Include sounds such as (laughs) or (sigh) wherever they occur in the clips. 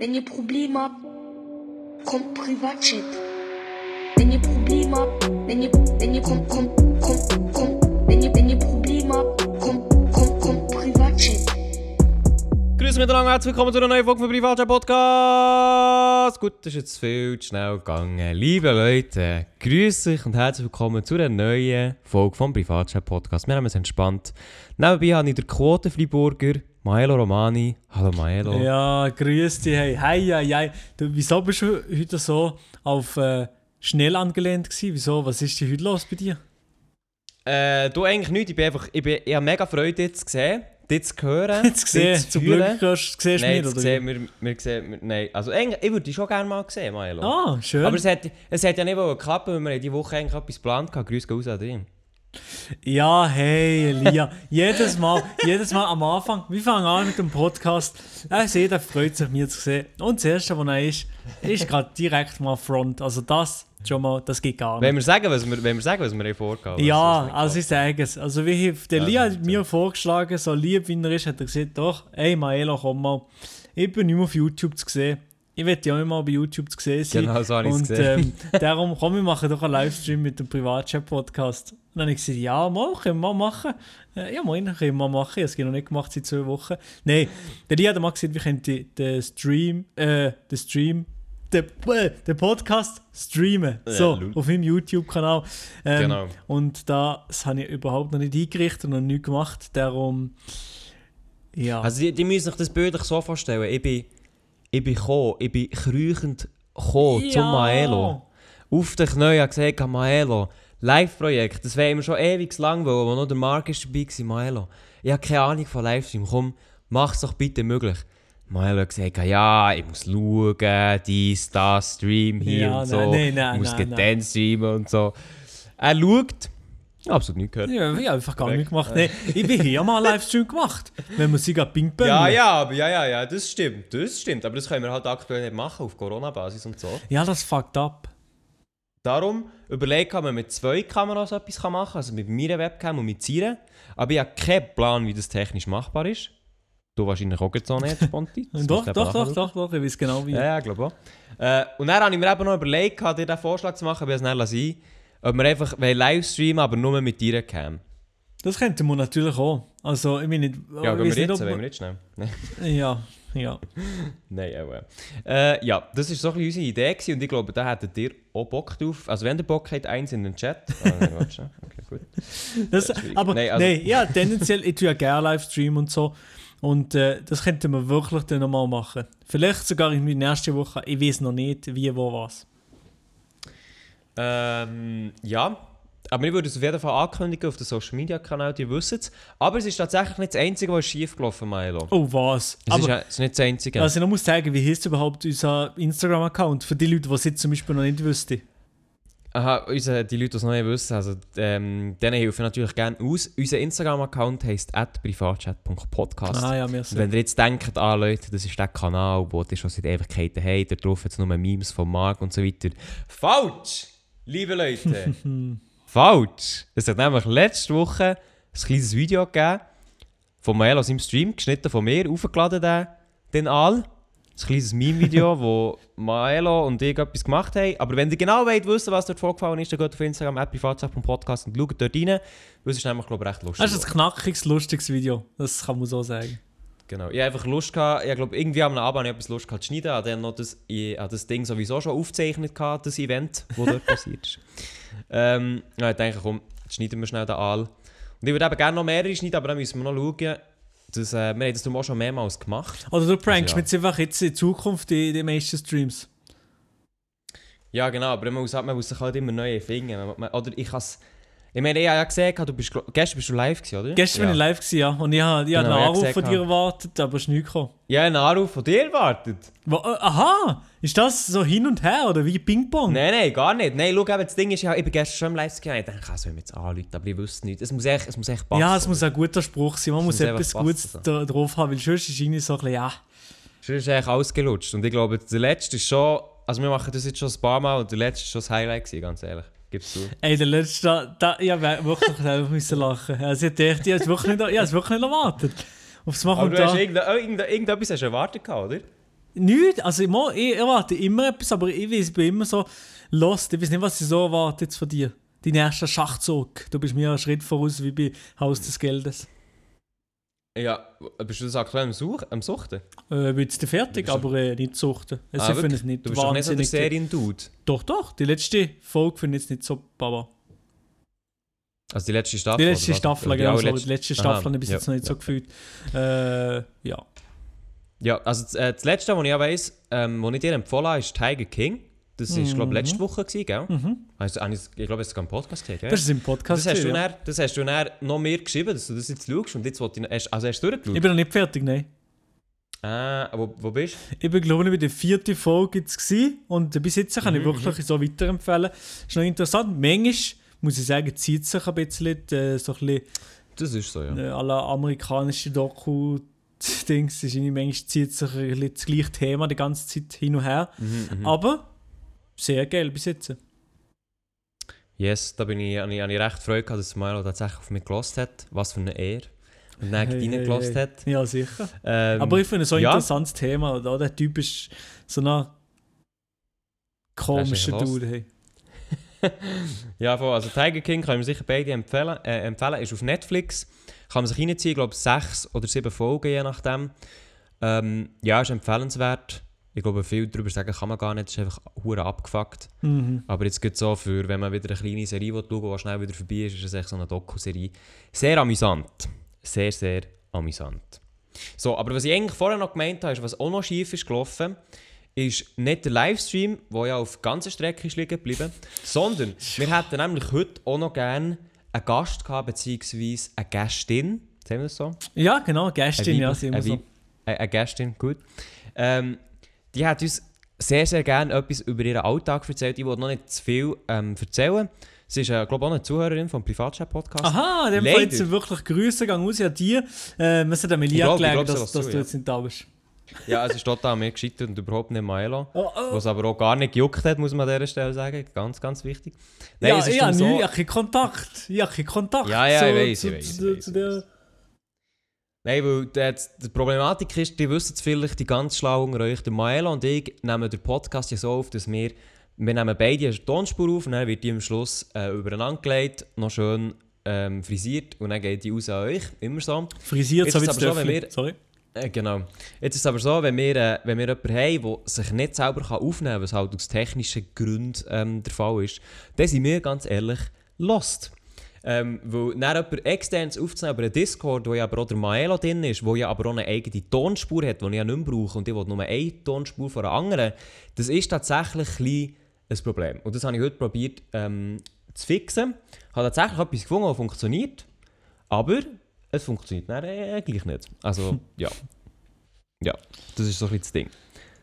Wenn ihr Probleme habt, kommt Privatchat. Wenn ihr Probleme habt, wenn ihr, wenn ihr, kommt, kommt, kommt, kommt, wenn ihr, wenn ihr Probleme habt, kommt, kommt, kommt Privatchat. Grüße miteinander, herzlich willkommen zu einer neuen Folge von Privatchat Podcast. Gut, das ist jetzt viel zu schnell gegangen. Liebe Leute, grüße euch und herzlich willkommen zu einer neuen Folge vom Privatchat Podcast. Wir haben es entspannt. Nebenbei habe ich den Quoten-Freiburger Maelo Romani. Hallo Maelo. Ja, grüß dich. Hey, hey, hey, hey. Du, wieso bist du heute so auf äh, schnell angelehnt gewesen? Wieso? Was ist denn heute los bei dir? Äh, du eigentlich nicht. Ich bin einfach, ich, bin, ich habe mega Freude, dich zu sehen, dich zu hören, Jetzt gesehen, dich zu zum. Glück hörst- siehst du Nein, mich, jetzt oder? sehen wir, wir sehen, wir, nein, also eigentlich, ich würde dich schon gerne mal sehen, Maelo. Ah, schön. Aber es hat, es hat ja nicht klappen, weil wir diese Woche eigentlich etwas geplant hatten. Grüße raus an dich. Ja, hey, Elia. jedes Mal, jedes Mal am Anfang, wir fangen an mit dem Podcast. Äh, jeder freut sich, mich zu sehen. Und das Erste, was er ist, ist gerade direkt mal Front. Also das, schon mal, das geht gar nicht. Wenn wir sagen, was wir, wenn wir, sagen, was wir haben vorgehabt Ja, also ich sage es. Also wie der Ja, Lia das hat mir vorgeschlagen, so lieb wie er ist, hat er gesagt, doch, ey Maelo, komm mal, ich bin nicht mehr auf YouTube zu sehen. Ich will ja auch immer bei YouTube zu sehen sein. Genau so habe ich es Und gesehen. ähm, (laughs) darum, komm, wir machen doch einen Livestream mit dem Privatchat-Podcast. Und dann habe ich gesagt, ja, mal, können wir mal machen. Äh, ja, moin, können wir machen. Ich habe es noch nicht gemacht seit zwei Wochen. Nein, der Lia hat mal gesagt, wir können die- den Stream, äh, den Stream, den, äh, den Podcast streamen. Ja, so, lol. auf meinem YouTube-Kanal. Ähm, Genau. Und da- das habe ich überhaupt noch nicht eingerichtet und noch nicht gemacht. Darum, ja. Also die, die müssen sich das Bild so vorstellen. Ich bin, ich bin gekommen, ich bin kriechend gekommen zum Maelo. Auf den Knien habe gesagt, Maelo, Live-Projekt, das wäre immer schon ewig lang, weil wo noch der Marc ist dabei war, Maelo. Ich habe keine Ahnung von Livestream, komm, mach es doch bitte möglich. Maelo hat gesagt, ja, ich muss schauen, dies, das, Stream hier Ja, und so. nein, nein, ich muss nein, streamen und so. Er schaut, absolut nichts gehört. Ja, ich habe einfach gar nicht gemacht. Nee, ich bin hier mal einen Livestream gemacht, wenn man sie gerade ping Ja, ja, aber ja, ja, ja, das stimmt, das stimmt. Aber das können wir halt aktuell nicht machen, auf Corona-Basis und so. Ja, das fuckt ab. Darum überlegt, ob man mit zwei Kameras etwas machen kann, also mit meiner Webcam und mit seiner. Aber ich habe keinen Plan, wie das technisch machbar ist. Du wahrscheinlich auch so nicht, Sponti. (laughs) Doch, doch, doch, doch, doch, ich weiß genau wie. Ja, ja, ich glaube auch. Äh, und dann habe ich mir eben noch überlegt, dir diesen Vorschlag zu machen, wie es schnell sein ob wir einfach livestreamen aber nur mit deiner Cam. Das könnte man natürlich auch. Also, ich nicht. Ja, gehen wir jetzt, ob wollen wir nicht schnell? (laughs) Ja, ja. (laughs) Nein, ja. Äh, ja, das war so ein bisschen unsere Idee gewesen, und ich glaube, da hättet ihr auch Bock drauf. Also wenn ihr Bock habt, eins in den Chat. Ah, nein, warte. (laughs) Okay, gut. Das, schwierig. aber Nein, also- ja, tendenziell, ich tue ja gerne Livestream und so. Und äh, das könnte man wirklich dann nochmal machen. Vielleicht sogar in der nächsten Woche. Ich weiß noch nicht, wie, wo, was. Ähm, ja, aber ich würde es auf jeden Fall ankündigen auf den Social Media Kanal, die wissen es. Aber es ist tatsächlich nicht das Einzige, was schief gelaufen Milo. Oh, was? Es, ist, ja- es ist nicht das Einzige. Also ich noch muss sagen, wie heißt überhaupt unser Instagram-Account? Für die Leute, die es jetzt zum Beispiel noch nicht wüssten. Aha, unsere, die Leute, die es noch nicht wissen, also, ähm, denen helfe ich natürlich gerne aus. Unser Instagram-Account heisst privatchat.podcast. Ah ja, Und merci. wenn ihr jetzt denkt, ah Leute, das ist der Kanal, wo ihr schon seit Ewigkeiten habt, da drauf jetzt nur Memes von Marc und so weiter. Falsch! Liebe Leute! (laughs) Falsch! Es hat nämlich letzte Woche ein kleines Video gegeben, von Mael aus seinem Stream, geschnitten von mir, aufgeladen den, den all. Ein kleines Meme-Video, (laughs) wo Maelo und ich etwas gemacht haben. Aber wenn ihr genau wollt wissen, was dort vorgefallen ist, dann geht auf Instagram, privatsache.podcast und schaut dort rein. Es ist nämlich, glaube ich, recht lustig. Das ist ein knackiges, lustiges Video. Das kann man so sagen. Genau. Ich habe einfach Lust gehabt, ich glaube, irgendwie am Abend habe ich etwas Lust gehabt zu schneiden. Ich habe dann noch das, ich habe das Ding sowieso schon aufgezeichnet, gehabt, das Event, das dort (laughs) passiert ist. Ähm, ja, ich denke, komm, jetzt schneiden wir schnell den Aal. Und ich würde eben gerne noch mehrere schneiden, aber dann müssen wir noch schauen. Das, äh, wir haben das auch schon mehrmals gemacht. Oder du prankst ja. mit einfach jetzt in Zukunft die, die meisten Streams. Ja, genau, aber man muss, man muss sich halt immer neue finden. Man- man- Oder ich kann Ich meine, ich habe ja gesehen, du bist, gestern bist du live gewesen, oder? Gestern ja. bin ich live gewesen, ja. Und ich habe ich Genau, einen Anruf von dir erwartet, aber es ist nichts gekommen. Ja, einen Anruf von dir erwartet. Äh, Aha! Ist das so hin und her oder wie Ping-Pong? Nein, nein, gar nicht. Nein, schau, eben, das Ding ist ja, ich bin gestern schon im Live gegangen. Ich dachte, ich mir jetzt anrufen, aber ich wüsste nicht. Es muss echt, es muss echt passen. Ja, es muss ein guter Spruch sein. Man muss, muss etwas passen, Gutes so. da, drauf haben, weil sonst ist irgendwie so ein bisschen, ja. Schon ist eigentlich ausgelutscht. Und ich glaube, der letzte ist schon. Also, wir machen das jetzt schon ein paar Mal und der letzte ist schon das Highlight, gewesen, ganz ehrlich. Gibst du. Ey, der letzte, da, ich habe wirklich selber müssen lachen. Also ich dachte, ich habe es wirklich nicht, ich habe wirklich nicht erwartet. Aufs Machen Aber du hast irgende, irgendetwas hast erwartet, oder? Nicht, also ich, ich erwarte immer etwas, aber ich weiß, ich bin immer so lost. Ich weiß nicht, was ich so erwarte jetzt von dir. Dein erster Schachzug. Du bist mir einen Schritt voraus wie bei Haus des Geldes. Ja, bist du das aktuell am, Such am Suchten? Äh, bin jetzt fertig, aber äh, nicht suchten. Also Ah, ich finde es nicht Du bist doch nicht so der. Serien-Dude. doch, doch. Die letzte Folge finde ich jetzt nicht so baba. Also die letzte Staffel? Die letzte? Staffel, die genau. So, allerletzte? die letzte Staffel habe ich bis ja, jetzt noch nicht so ja. gefühlt. Äh, ja. Ja, also das, äh, das letzte, was ich auch weiss, ähm, was ich dir empfohlen habe, ist Tiger King. Das war, glaube Mhm. ich, letzte Woche, gewesen, gell? Mhm. Also, ich, glaube, es sogar im Podcast gehört, ja? Das ist im Podcast. das, hast du ja. dann, das hast du dann noch mehr geschrieben, dass du das jetzt schaust und jetzt wollte ich... Also hast du durchgeschaut? Ich bin noch nicht fertig, nein. Ah, wo, wo bist du? Ich bin, glaube ich, bei der vierten Folge jetzt gewesen und bis jetzt kann ich Mhm, wirklich so weiterempfehlen. Ist noch interessant. Manchmal, muss ich sagen, zieht sich ein bisschen äh, so ein bisschen Das ist so, ja. äh, alle amerikanische Doku-Dings. (laughs) ist irgendwie Manchmal zieht sich ein bisschen das gleiche Thema die ganze Zeit hin und her. Mhm, mhm. Aber sehr geil bis jetzt. Yes, da bin ich, habe ich, habe ich recht Freude gehabt, dass Milo tatsächlich auf mich gelost hat. Was für eine Ehre. Und dann Hey, hey, hat. Ja, sicher. Ähm, Aber ich finde so ein ja. interessantes Thema. Oder? Der Typ ist so ein komischer. Dude. Hey. (laughs) Ja, voll. also Tiger King kann ich mir sicher beide empfehlen. Äh, empfehlen. Ist auf Netflix. Kann man sich reinziehen, ich glaube sechs oder sieben Folgen, je nachdem. Ähm, ja, ist empfehlenswert. Ich glaube, viel darüber sagen kann man gar nicht. Es ist einfach hure abgefuckt. Mhm. Aber jetzt geht so für, wenn man wieder eine kleine Serie will schauen will, die schnell wieder vorbei ist, ist es echt so eine Doku-Serie. Sehr amüsant. Sehr, sehr amüsant. So, aber was ich eigentlich vorher noch gemeint habe, ist, was auch noch schief ist gelaufen, ist nicht der Livestream, der ja auf ganzer Strecke ist liegen geblieben, (laughs) sondern wir hätten nämlich heute auch noch gerne einen Gast gehabt, beziehungsweise eine Gästin. Sehen wir das so? Ja, genau. Gästin, Eine ja, sind wir eine so. Eine Gästin, gut. Ähm, die hat uns sehr, sehr gerne etwas über ihren Alltag erzählt. Ich will noch nicht zu viel ähm, erzählen. Sie ist, äh, glaube ich, auch eine Zuhörerin vom Privatchat-Podcast. Aha, dem. Fall jetzt wirklich Grüße gehen aus an dir. Äh, wir sind Emilia gelegt, sie dass, dass du ja. jetzt nicht da bist. Ja, es ist total mir gescheitert und überhaupt nicht Maelo. Oh, oh. Was aber auch gar nicht gejuckt hat, muss man an dieser Stelle sagen. Ganz, ganz wichtig. Nein, ja, es ist dann so... nie- ich habe keinen Kontakt. Ich habe keinen Kontakt. Ja, ja, zu, ich zu, ich weiss, zu ich der- weiss. Nein, weil die, Problematik ist, die wissen es vielleicht, die ganz schlau unter euch, der Maelo und ich nehmen den Podcast ja so auf, dass wir, wir nehmen beide eine Tonspur auf und dann wird die am Schluss äh, übereinander gelegt, noch schön ähm, frisiert und dann geht die raus an euch, immer so. Frisiert, Jetzt so wie es so, wenn wir- Sorry. Äh, genau. Jetzt ist es aber so, wenn wir, äh, wenn wir jemanden haben, der sich nicht selber kann aufnehmen kann, was halt aus technischen Gründen ähm, der Fall ist, dann sind wir ganz ehrlich lost. Ähm, weil dann jemand externes aufzunehmen über einen Discord, wo ja aber auch der Maelo drin ist, wo ja aber auch eine eigene Tonspur hat, die ich ja nicht mehr brauche und ich will nur eine Tonspur von einer anderen, das ist tatsächlich ein, ein Problem. Und das habe ich heute probiert ähm, zu fixen. Ich habe tatsächlich etwas gefunden, das funktioniert, aber es funktioniert dann äh, gleich nicht. Also, (laughs) ja. Ja, das ist so ein bisschen das Ding.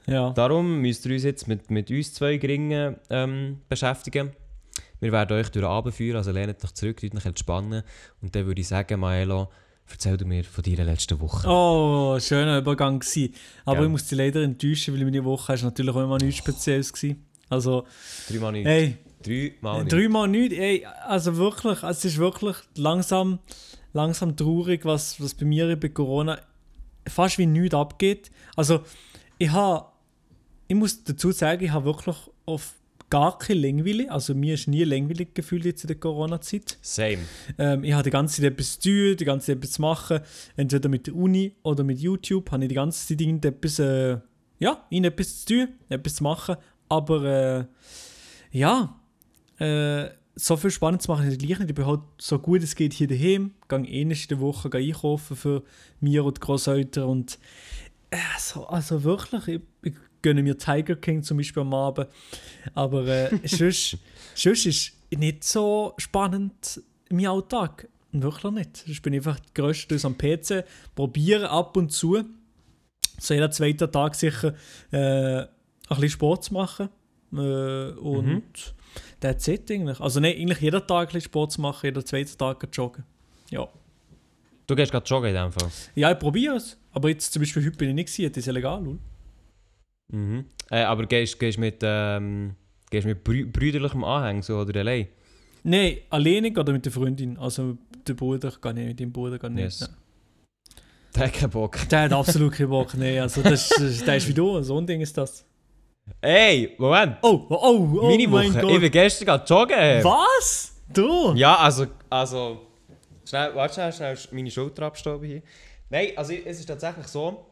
Ja. Darum müsst ihr uns jetzt mit, mit uns zwei Geringen ähm, beschäftigen. Wir werden euch durch den Abend führen, also lehnt euch zurück, tut euch entspannen. Und dann würde ich sagen, Maelo, erzähl du mir von deiner letzten Woche. Oh, schöner Übergang gewesen. Aber Ja. ich muss dich leider enttäuschen, weil meine Woche ist natürlich auch immer nichts Spezielles gewesen. Also, Dreimal nicht. hey, Dreimal nicht. dreimal nichts. Ey, also wirklich, es ist wirklich langsam, langsam traurig, was, was bei mir bei Corona fast wie nichts abgeht. Also, ich habe, ich muss dazu sagen, ich habe wirklich auf gar keine Langweile, also mir ist nie langweilig gefühlt jetzt in der Corona-Zeit. Same. Ähm, ich habe die ganze Zeit etwas zu tun, die ganze Zeit etwas zu machen. Entweder mit der Uni oder mit YouTube habe ich die ganze Zeit irgendetwas, äh, ja, etwas zu tun, etwas zu machen. Aber äh, ja, äh, so viel spannend zu machen ist gleich nicht. Ich bin halt so gut es geht hier daheim, gehe eh in der Woche einkaufen für mir und die Großeltern und äh, so, also wirklich, ich, ich gönne mir Tiger King zum Beispiel am Abend. Aber äh, (laughs) sonst, sonst ist nicht so spannend mein Alltag. Wirklich nicht. Sonst bin ich einfach größtenteils am PC, probiere ab und zu, so jeden zweiten Tag sicher, äh, ein bisschen Sport zu machen. Äh, und Mhm. that's it eigentlich. Also nein, eigentlich jeden Tag ein bisschen Sport zu machen, jeden zweiten Tag joggen. Ja. Du gehst gerade joggen in dem Fall. Ja, ich probiere es. Aber jetzt zum Beispiel heute bin ich nicht gewesen, das ist ja legal, oder? Mhm. Äh, aber gehst du mit, ähm, gehst mit brü brüderlichem Anhang so, oder allein? Nein, alleine oder mit der Freundin. Also der Bruder kann ich mit dem Bruder gar nicht. Yes. Nein. Der hat keinen Bock. Der hat absolut keinen Bock. Nee, also das, das, der ist wie du, so ein Ding ist das. Ey, Moment. Oh, oh, oh Meine mein Woche. Gott. Ich bin gestern gerade joggen. Was? Du? Ja, also, also... Schnell, warte schnell, schnell meine Schulter abstoppen hier. Nein, also es ist tatsächlich so...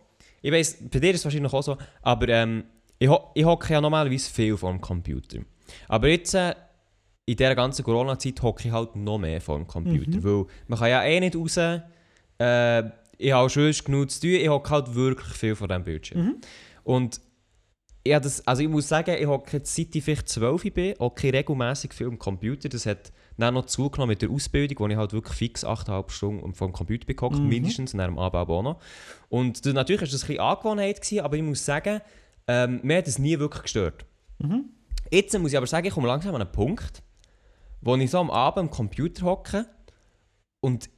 Ich weiss, bei dir ist es wahrscheinlich auch so, aber ähm, ich, ho ich hocke ja normalerweise viel vor dem Computer. Aber jetzt, äh, in dieser ganzen Corona-Zeit, hocke ich halt noch mehr vor dem Computer. Mhm. Weil man kann ja eh nicht raus. Äh, ich habe schon genug zu tun. Ich hocke halt wirklich viel vor diesem Bildschirm. Mhm. Und ja, das, also ich muss sagen, ich hocke jetzt seit ich vielleicht 12 bin, hocke ich regelmäßig viel am Computer. Das hat dann noch zugenommen mit der Ausbildung, wo ich halt wirklich fix 8,5 Stunden vor dem Computer gehockt, Mhm. mindestens, und dann am Abend auch noch. Und das, natürlich war das ein bisschen Angewohnheit, gewesen, aber ich muss sagen, ähm, mir hat es nie wirklich gestört. Mhm. Jetzt muss ich aber sagen, ich komme langsam an einen Punkt, wo ich so am Abend am Computer hocke und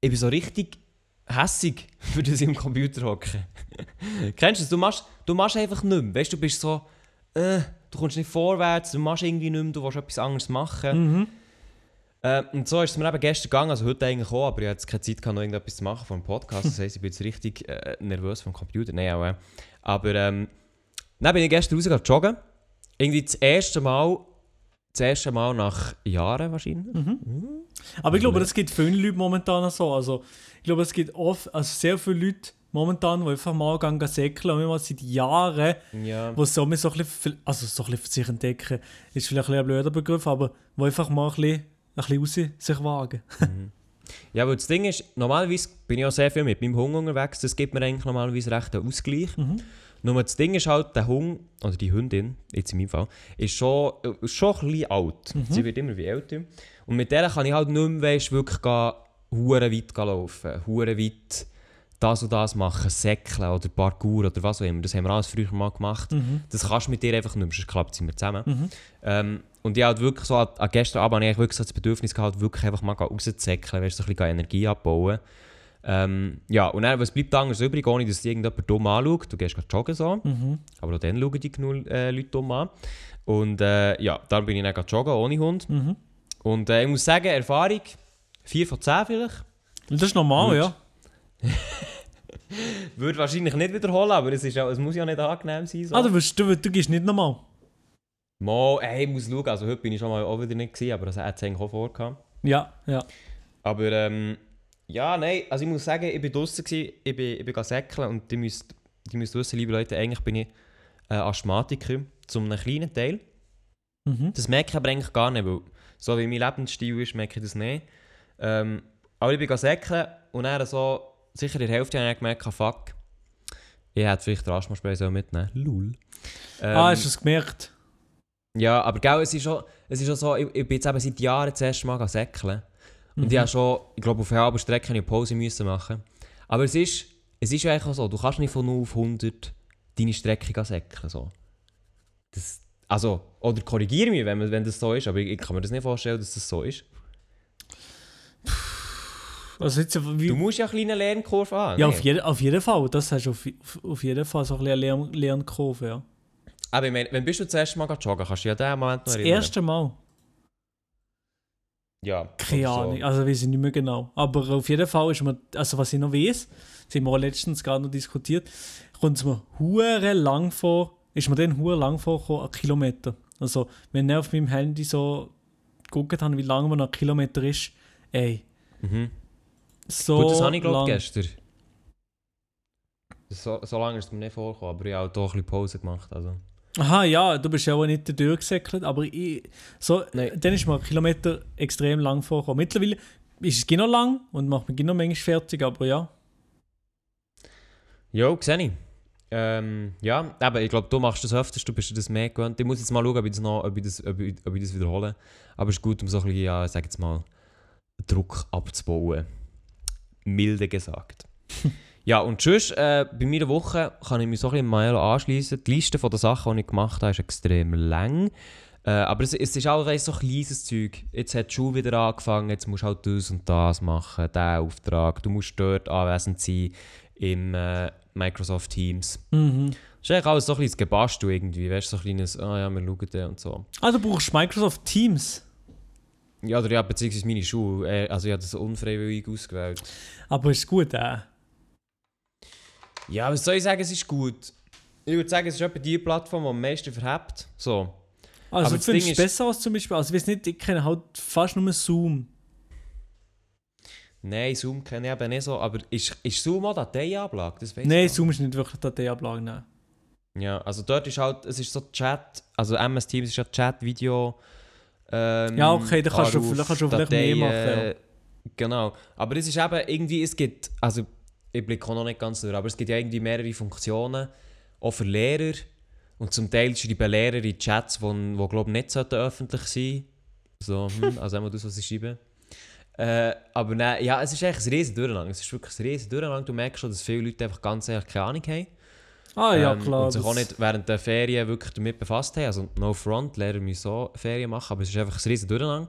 ich bin so richtig hässig, (laughs) für das am Computer hocke. Kennst du das? Du machst, du machst einfach nicht mehr. Weißt du, du bist so, äh, du kommst nicht vorwärts, du machst irgendwie nicht mehr, du willst etwas anderes machen. Mhm. Äh, und so ist es mir eben gestern gegangen, also heute eigentlich auch, aber ich hatte keine Zeit, gehabt, noch irgendetwas zu machen vom Podcast. Das heisst, ich bin jetzt richtig äh, nervös vom Computer. Nein, auch, äh. Aber ähm, dann bin ich gestern rausgegangen joggen. Irgendwie das erste Mal, das erste Mal nach Jahren wahrscheinlich. Mhm. Aber ich glaube, das gibt viele Leute momentan so. Also, ich glaube, es gibt oft, also sehr viele Leute momentan, die einfach mal gehen säckeln und immer seit Jahren, Ja. wo so, so ein bisschen, also so ein bisschen für sich entdecken, ist vielleicht ein, ein blöder Begriff, aber wo einfach mal ein bisschen, ein bisschen raus sich wagen. Ja, aber das Ding ist, normalerweise bin ich auch sehr viel mit meinem Hund unterwegs. Das gibt mir eigentlich normalerweise recht einen Ausgleich. Mhm. Nur das Ding ist halt, der Hund, oder die Hündin, jetzt in meinem Fall, ist schon, äh, schon ein bisschen alt. Mhm. Sie wird immer wie älter. Und mit der kann ich halt nicht mehr weisst, wirklich gehen, hure weit laufen. Hure weit das und das machen, säckeln oder Parkour oder was auch immer. Das haben wir alles früher mal gemacht. Mhm. Das kannst du mit dir einfach nicht mehr, sonst klappt es immer zusammen. Mhm. Ähm, und ich halt wirklich so, an, gestern Abend habe ich wirklich so das Bedürfnis gehabt, wirklich einfach mal rauszusäckeln, weißt, so ein bisschen Energie abbauen. Ähm, ja, und dann, was bleibt anders übrig, ohne dass irgendjemand dumm anschaut? Du gehst gerade joggen so, Mhm. aber auch dann schauen dich genug äh, Leute dumm an. Und äh, ja, dann bin ich dann gerade joggen, ohne Hund. Mhm. Und äh, ich muss sagen, Erfahrung, 4 von 10 vielleicht. Das ist normal, Gut. ja. (laughs) Würde wahrscheinlich nicht wiederholen, aber es, ist auch, es muss ja nicht angenehm sein. So. Ah, du, du, du gehst nicht normal. Mal, ey, ich muss schauen, also heute bin ich schon mal auch wieder nicht gewesen, aber das hat es eigentlich auch vorgehabt. Ja, ja. Aber ähm, ja, nein, also ich muss sagen, ich bin draußen, ich bin, ich bin säckeln und die müsst, die müsst wissen, liebe Leute, eigentlich bin ich äh, Asthmatiker, zum einem kleinen Teil. Mhm. Das merke ich aber eigentlich gar nicht, weil so wie mein Lebensstil ist, merke ich das nicht. Ähm, aber ich bin säckeln und dann so, sicher in der Hälfte habe ich gemerkt, ah, fuck, ich hätte vielleicht den Asthmaspray so mitnehmen Lul. Ähm, ah, hast du es gemerkt? ja, aber gell, es ist schon, es ist schon so, ich, ich bin jetzt eben seit Jahren das erste Mal säckeln. Und Mhm. ich habe schon, ich glaube, auf halben Strecke eine Pause müssen machen. Aber es ist, es ist ja eigentlich auch so, du kannst nicht von 0 auf 100 deine Strecke säckeln. So. Das, also, oder korrigiere mich, wenn, wenn das so ist, aber ich, ich kann mir das nicht vorstellen, dass das so ist. Also jetzt, wie, Du musst ja eine kleine Lernkurve haben. ja, nicht? auf, jede, auf jeden Fall. Das hast du auf, auf, jeden Fall so eine Lern, Lernkurve, ja. Aber ich meine, wenn bist du das erste Mal joggen, kannst du an den Moment noch Das erinnern. erste Mal. Ja. Keine oder so. Ahnung, also weiß ich nicht mehr genau. Aber auf jeden Fall ist mir, also was ich noch weiß, das haben wir letztens gerade noch diskutiert, kommt es mir hure lang vor, ist mir dann hure lang vorgekommen, ein Kilometer. Also, wenn ich auf meinem Handy so geguckt habe, wie lang man noch ein Kilometer ist, ey, Mhm. so Gut, das habe ich glaube lang. gestern. So, so lange ist es mir nicht vorgekommen, aber ich habe auch doch ein bisschen Pause gemacht. Also. Aha, ja, du bist ja auch nicht durchgesäckelt, aber ich, so, Nein. dann ist mir ein Kilometer extrem lang vorgekommen. Mittlerweile ist es genau lang und macht mich genau manchmal fertig, aber ja. Jo, sehe ich. Ähm, ja, aber ich glaube, du machst das öfters, du bist das mehr gewöhnt. Ich muss jetzt mal schauen, ob ich das, noch, ob ich das, ob ich, ob ich das wiederhole. Aber es ist gut, um so ein bisschen, ja, sag jetzt mal, Druck abzubauen. Milde gesagt. (laughs) ja, und sonst, äh, bei meiner Woche kann ich mich so ein bisschen Maelo anschließen. Die Liste der Sachen, die ich gemacht habe, ist extrem lang. Äh, aber es, es ist auch weißt, so kleines Zeug. Jetzt hat die Schule wieder angefangen, jetzt musst du halt das und das machen, diesen Auftrag. Du musst dort anwesend sein im äh, Microsoft Teams. Mhm. Das ist eigentlich alles so ein kleines Gebastel irgendwie, weißt du, so ein kleines, ah ja, wir schauen den und so. Ah, du brauchst Microsoft Teams. Ja, oder ja, beziehungsweise meine Schule, äh, also ich habe das unfreiwillig ausgewählt. Aber ist gut, äh. Ja, was soll ich sagen, es ist gut. Ich würde sagen, es ist etwa die Plattform, die am meisten verhebt. So. Also Aber findest du es ist- besser als zum Beispiel, also ich weiß nicht, ich kenne halt fast nur Zoom. Nein, Zoom kenne ich eben nicht so, aber ist, ist Zoom auch Dateiablage? Das Nein, Zoom ist nicht wirklich Dateiablage, nein. Ja, also dort ist halt, es ist so Chat, also MS Teams ist ja Chat, Video. Ähm, Ja, okay, da kannst du vielleicht- kannst du vielleicht mehr machen, ja. Genau, aber es ist eben irgendwie, es gibt, also ich blicke auch noch nicht ganz durch, aber es gibt ja irgendwie mehrere Funktionen, auch für Lehrer. Und zum Teil schreiben Lehrer in Chats, die, die glaube ich, nicht sollten öffentlich sein So, hm, (laughs) also einmal das, was sie schreiben. Äh, aber nein, ja, es ist echt ein riesen Durchlang. Es ist wirklich ein riesen Durchlang. Du merkst schon, dass viele Leute einfach ganz ehrlich keine Ahnung haben. Ah ja, Ähm, klar. Und sich auch nicht während der Ferien wirklich damit befasst haben. Also no front, Lehrer müssen so Ferien machen, aber es ist einfach ein riesen Durcheinander.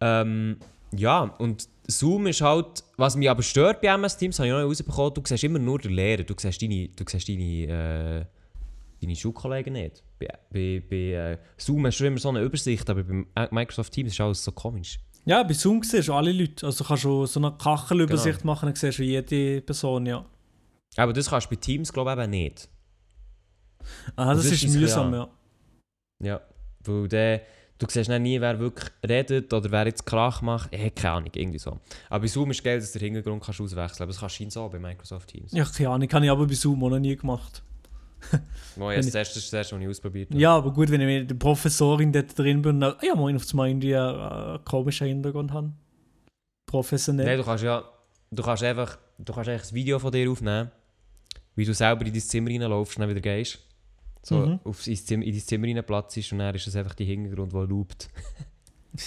Ähm, ja, und Zoom ist halt, was mich aber stört bei MS Teams, habe ich noch nicht rausbekommen, du siehst immer nur den Lehrer, du siehst deine, du siehst deine, äh, deine Schulkollegen nicht. Bei, bei, bei äh, Zoom hast du immer so eine Übersicht, aber bei Microsoft Teams ist alles so komisch. Ja, bei Zoom siehst du alle Leute. Also kannst du so eine Kachelübersicht Genau. machen, dann siehst du jede Person, ja. Aber das kannst du bei Teams, glaube ich, eben nicht. Ah, das, Das ist ist mühsam, ja. ja. Ja, weil der, du siehst nie, wer wirklich redet oder wer jetzt Krach macht. Ich habe keine Ahnung, irgendwie so. Aber bei Zoom ist geil, dass du den Hintergrund kannst auswechseln kannst. Aber das kannst du so bei Microsoft Teams. Ja, keine Ahnung, habe ich aber bei Zoom auch noch nie gemacht. Ja, das, das ist das erste, was ich ausprobiert habe. Ja, aber gut, wenn ich mit der Professorin dort drin bin und dann, ja, moin, auf einmal irgendwie einen äh, komischen Hintergrund habe. Professionell. Nein, du kannst ja du kannst einfach du kannst eigentlich ein Video von dir aufnehmen, wie du selber in dein Zimmer reinlaufst und dann wieder gehst. So Mhm. auf ins Zimmer, in dein Zimmer rein Platz ist und dann ist das einfach der Hintergrund, der loopt. (laughs)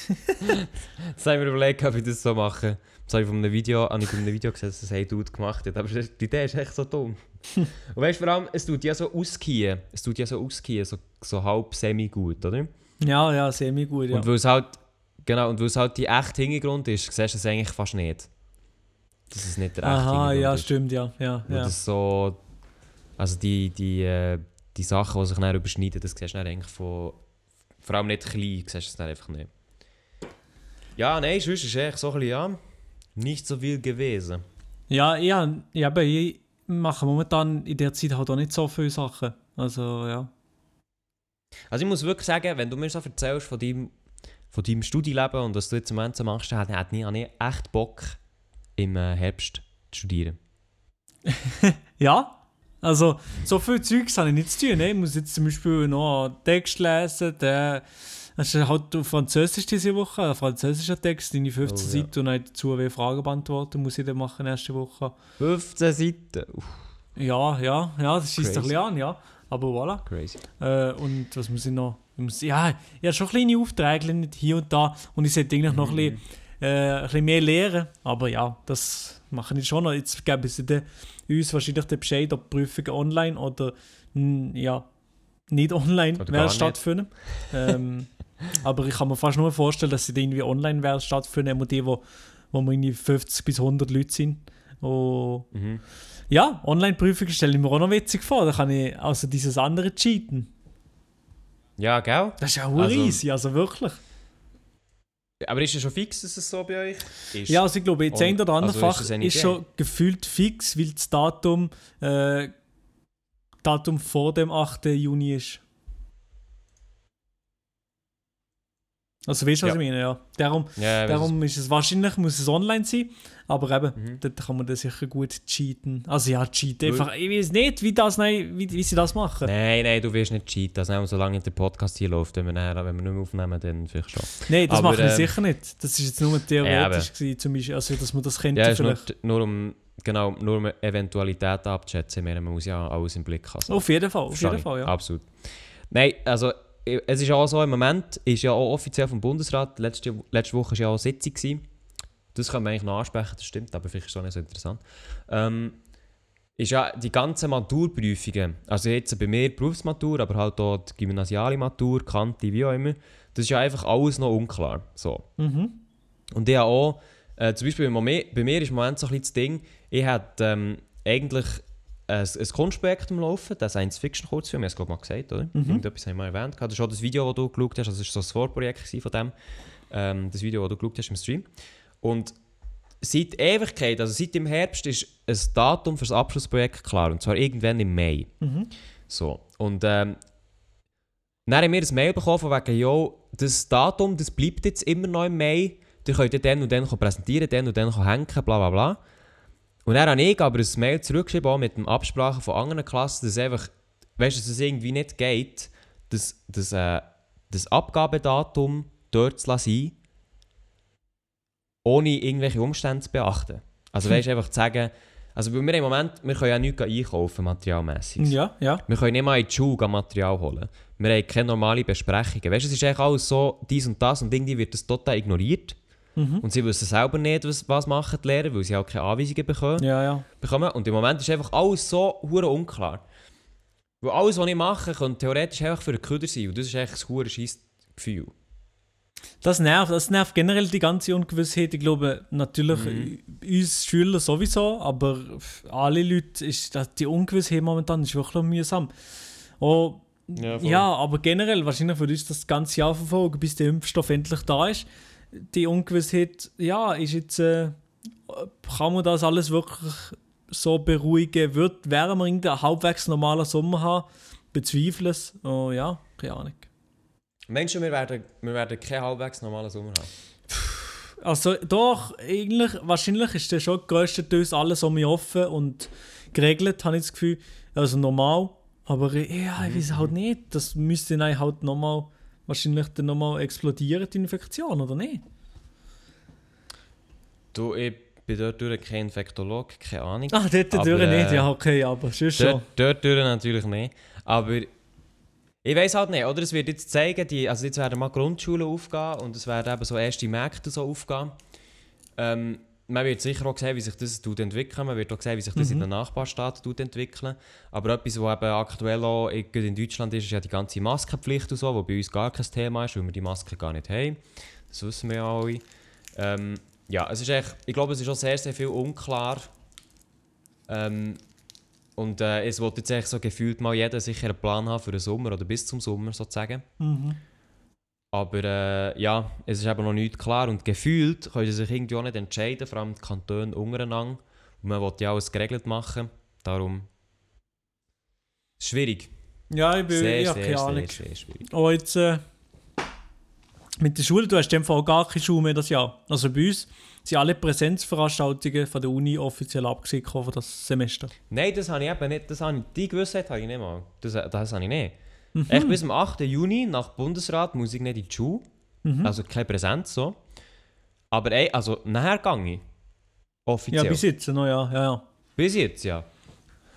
das habe ich mir überlegt, ob ich das so mache. Das habe ich von einem Video, habe ich von einem Video gesehen, dass das ein Dude gemacht hat. Aber die Idee ist echt so dumm. (laughs) und weißt du, vor allem, es tut ja so auskiehen. Es tut ja so auskiehen, so, so halb semi-gut, oder? Ja, ja, semi gut, ja. Und weil es halt, genau, und weil es halt die echte Hintergrund ist, siehst du es eigentlich fast nicht. Dass es nicht der echte Aha, Hintergrund ja, ist. stimmt, ja. ja, ja. das so, also die, die, äh, die Sachen, die sich dann überschneiden, das siehst du dann eigentlich von, vor allem nicht klein, siehst du es dann einfach nicht. Ja, nein, sonst ist echt so ein bisschen, ja, nicht so viel gewesen. Ja, ja, ja, aber ich mache momentan in der Zeit halt auch nicht so viele Sachen. Also, ja. Also ich muss wirklich sagen, wenn du mir so erzählst von deinem, von deinem Studieleben und was du jetzt im Moment so machst, dann ich, habe ich echt Bock, im äh, Herbst zu studieren. (laughs) Ja, also so viel Zeugs habe ich nicht zu tun. Ne? Ich muss jetzt zum Beispiel noch einen Text lesen, der das ist halt Französisch diese Woche, ein französischer Text, in die 15 Oh, ja. Seiten und dann dazu wie Fragen beantworten, muss ich dann machen nächste Woche. 15 Seiten. Uff, Ja, ja, ja, das schießt ein bisschen an, ja. Aber voilà. crazy. Äh, und was muss ich noch? Ich muss, ja, ich habe schon kleine Aufträge nicht hier und da und ich sollte eigentlich noch ein, bisschen, äh, ein bisschen mehr lernen. Aber ja, das mache ich schon noch. Jetzt geben sie uns wahrscheinlich den Bescheid, ob Prüfungen online oder ja, nicht online werden stattfinden. ähm, (laughs) aber ich kann mir fast nur vorstellen, dass sie dann irgendwie online werden stattfinden, immer die, wo, wo wir irgendwie 50 bis 100 Leute sind. Und Mhm. ja, Online-Prüfungen stelle ich mir auch noch witzig vor. Da kann ich also dieses andere cheaten. Ja, gell? Das ist ja auch Also- easy, also wirklich. Aber ist es schon fix, dass es so bei euch ist? Ja, also ich glaube, jetzt ein oder andere also ist Fach ist, Idee? schon gefühlt fix, weil das Datum, äh, Datum vor dem 8. Juni ist. Also weißt du, was Ja. ich meine? Ja. Darum, ja, darum ist es wahrscheinlich, muss es online sein, aber eben, Mhm. dort kann man das sicher gut cheaten. Also ja, cheaten. Einfach, ich weiß nicht, wie, das, nein, wie, wie sie das machen. Nein, nein, du wirst nicht cheaten. Also, auch solange der Podcast hier läuft, wenn wir, nachher, wenn wir nicht mehr aufnehmen, dann vielleicht schon. Nein, das Aber, machen wir ähm, sicher nicht. Das ist jetzt nur theoretisch gewesen, zum Beispiel, also dass man das könnte Ja, ist nur, vielleicht. nur um genau, nur um Eventualitäten abzuschätzen. Man muss ja alles im Blick haben. Auf jeden Fall, auf jeden. Fall, ja. Absolut. Nein, also es ist auch so, im Moment ist ja auch offiziell vom Bundesrat, letzte, letzte Woche war ja auch eine Sitzung. Gewesen. Das kann man eigentlich noch ansprechen, das stimmt, aber vielleicht ist es auch nicht so interessant. Ähm, ist ja die ganzen Maturprüfungen, also jetzt bei mir Berufsmatur, aber halt auch die gymnasiale Matur, Kante, wie auch immer, das ist ja einfach alles noch unklar. So. Mhm. Und ich habe auch, äh, zum Beispiel im Moment, bei mir ist im Moment so ein bisschen das Ding, ich hatte ähm, eigentlich ein, ein Kunstprojekt am Laufen, das Science-Fiction-Kurzfilm, ich habe es ich mal gesagt, oder? Mhm. Irgendetwas habe ich mal erwähnt. Das ist auch das Video, das du geschaut hast, also das war so ein Vorprojekt von dem, ähm, das Video, das du geschaut hast im Stream. Und seit Ewigkeit, also seit dem Herbst, ist ein Datum für das Abschlussprojekt klar. Und zwar irgendwann im Mai. Mhm. So. Und ähm, dann haben wir ein Mail bekommen von wegen, jo, das Datum, das bleibt jetzt immer noch im Mai. Ihr könnt ja dann und dann präsentieren, dann und dann hängen, bla bla bla. Und dann habe ich aber ein Mail zurückgeschrieben, auch mit dem Absprachen von anderen Klassen, dass einfach, weißt du, dass es irgendwie nicht geht, dass, dass äh, das Abgabedatum dort zu lassen, ohne irgendwelche Umstände zu beachten. Also weißt du, einfach zu sagen, also wir im Moment, wir können ja nichts einkaufen, materialmässig. Ja, ja. Wir können nicht mal in die Schule Material holen. Wir haben keine normale Besprechungen. Weißt du, es ist eigentlich alles so, dies und das und irgendwie wird das total ignoriert. Mhm. Und sie wissen selber nicht, was, was machen die Lehrer, weil sie auch keine Anweisungen bekommen. Ja, ja. bekommen. Und im Moment ist einfach alles so hure unklar. Weil alles, was ich mache, könnte theoretisch einfach für den Köder sein. Und das ist eigentlich ein hure scheiß Gefühl. Das nervt, das nervt generell die ganze Ungewissheit. Ich glaube, natürlich Mhm. uns Schüler sowieso, aber für alle Leute ist das, die Ungewissheit momentan ist wirklich mühsam. Oh, Ja, ja, aber generell, wahrscheinlich für uns das ganze Jahr verfolgen, bis der Impfstoff endlich da ist. Die Ungewissheit, ja, ist jetzt, äh, kann man das alles wirklich so beruhigen? Wird, werden wir irgendeinen halbwegs normalen Sommer haben? Bezweifle es. Oh ja, keine Ahnung. Menschen, wir werden, wir werden keinen halbwegs normalen Sommer haben. Also doch, eigentlich, wahrscheinlich ist das schon größtenteils alles um mich offen und geregelt, habe ich das Gefühl. Also normal. Aber ja, ich weiß halt nicht. Das müsste dann halt nochmal, wahrscheinlich dann nochmal explodieren, die Infektion, oder nicht? Du, ich bin dort durch kein Infektologe, keine Ahnung. Ah, dort Aber, durch nicht. äh, Ja, okay, aber sonst schon. Dort, dort durch natürlich nicht. Aber ich weiß halt nicht, oder? Es wird jetzt zeigen, die, also jetzt werden mal Grundschulen aufgehen und es werden eben so erste Märkte so aufgehen. Ähm, man wird sicher auch sehen, wie sich das tut entwickeln. Man wird auch sehen, wie sich das Mhm. in den Nachbarstaaten tut entwickeln. Aber etwas, was eben aktuell auch in in Deutschland ist, ist ja die ganze Maskenpflicht und so, wo bei uns gar kein Thema ist, weil wir die Maske gar nicht haben. Das wissen wir ja alle. Ähm, ja, es ist echt, ich glaube, es ist auch sehr, sehr viel unklar. Ähm, und äh, es wird jetzt echt so gefühlt mal jeder sicher einen Plan haben für den Sommer oder bis zum Sommer sozusagen. Mhm. Aber äh, ja, es ist eben noch nicht klar und gefühlt können sie sich irgendwie auch nicht entscheiden, vor allem die Kantone untereinander. Und man will ja alles geregelt machen, darum schwierig. Ja, ich bin Sehr, ja, sehr, keine Ahnung. sehr, sehr schwierig. Aber jetzt äh, mit der Schule, du hast in dem Fall gar keine Schule mehr das Jahr. Also bei uns sind alle Präsenzveranstaltungen von der Uni offiziell abgesehen für das Semester. Nein, das habe ich eben nicht, das habe ich, die Gewissheit habe ich nicht mal. Das, das habe ich nicht. Mhm. Echt bis am 8. Juni nach Bundesrat muss ich nicht in die Schule. Mhm. Also keine Präsenz so. Aber ey, also nachher gehe ich. Offiziell. Ja, bis jetzt noch, ja. ja, ja. Bis jetzt, ja.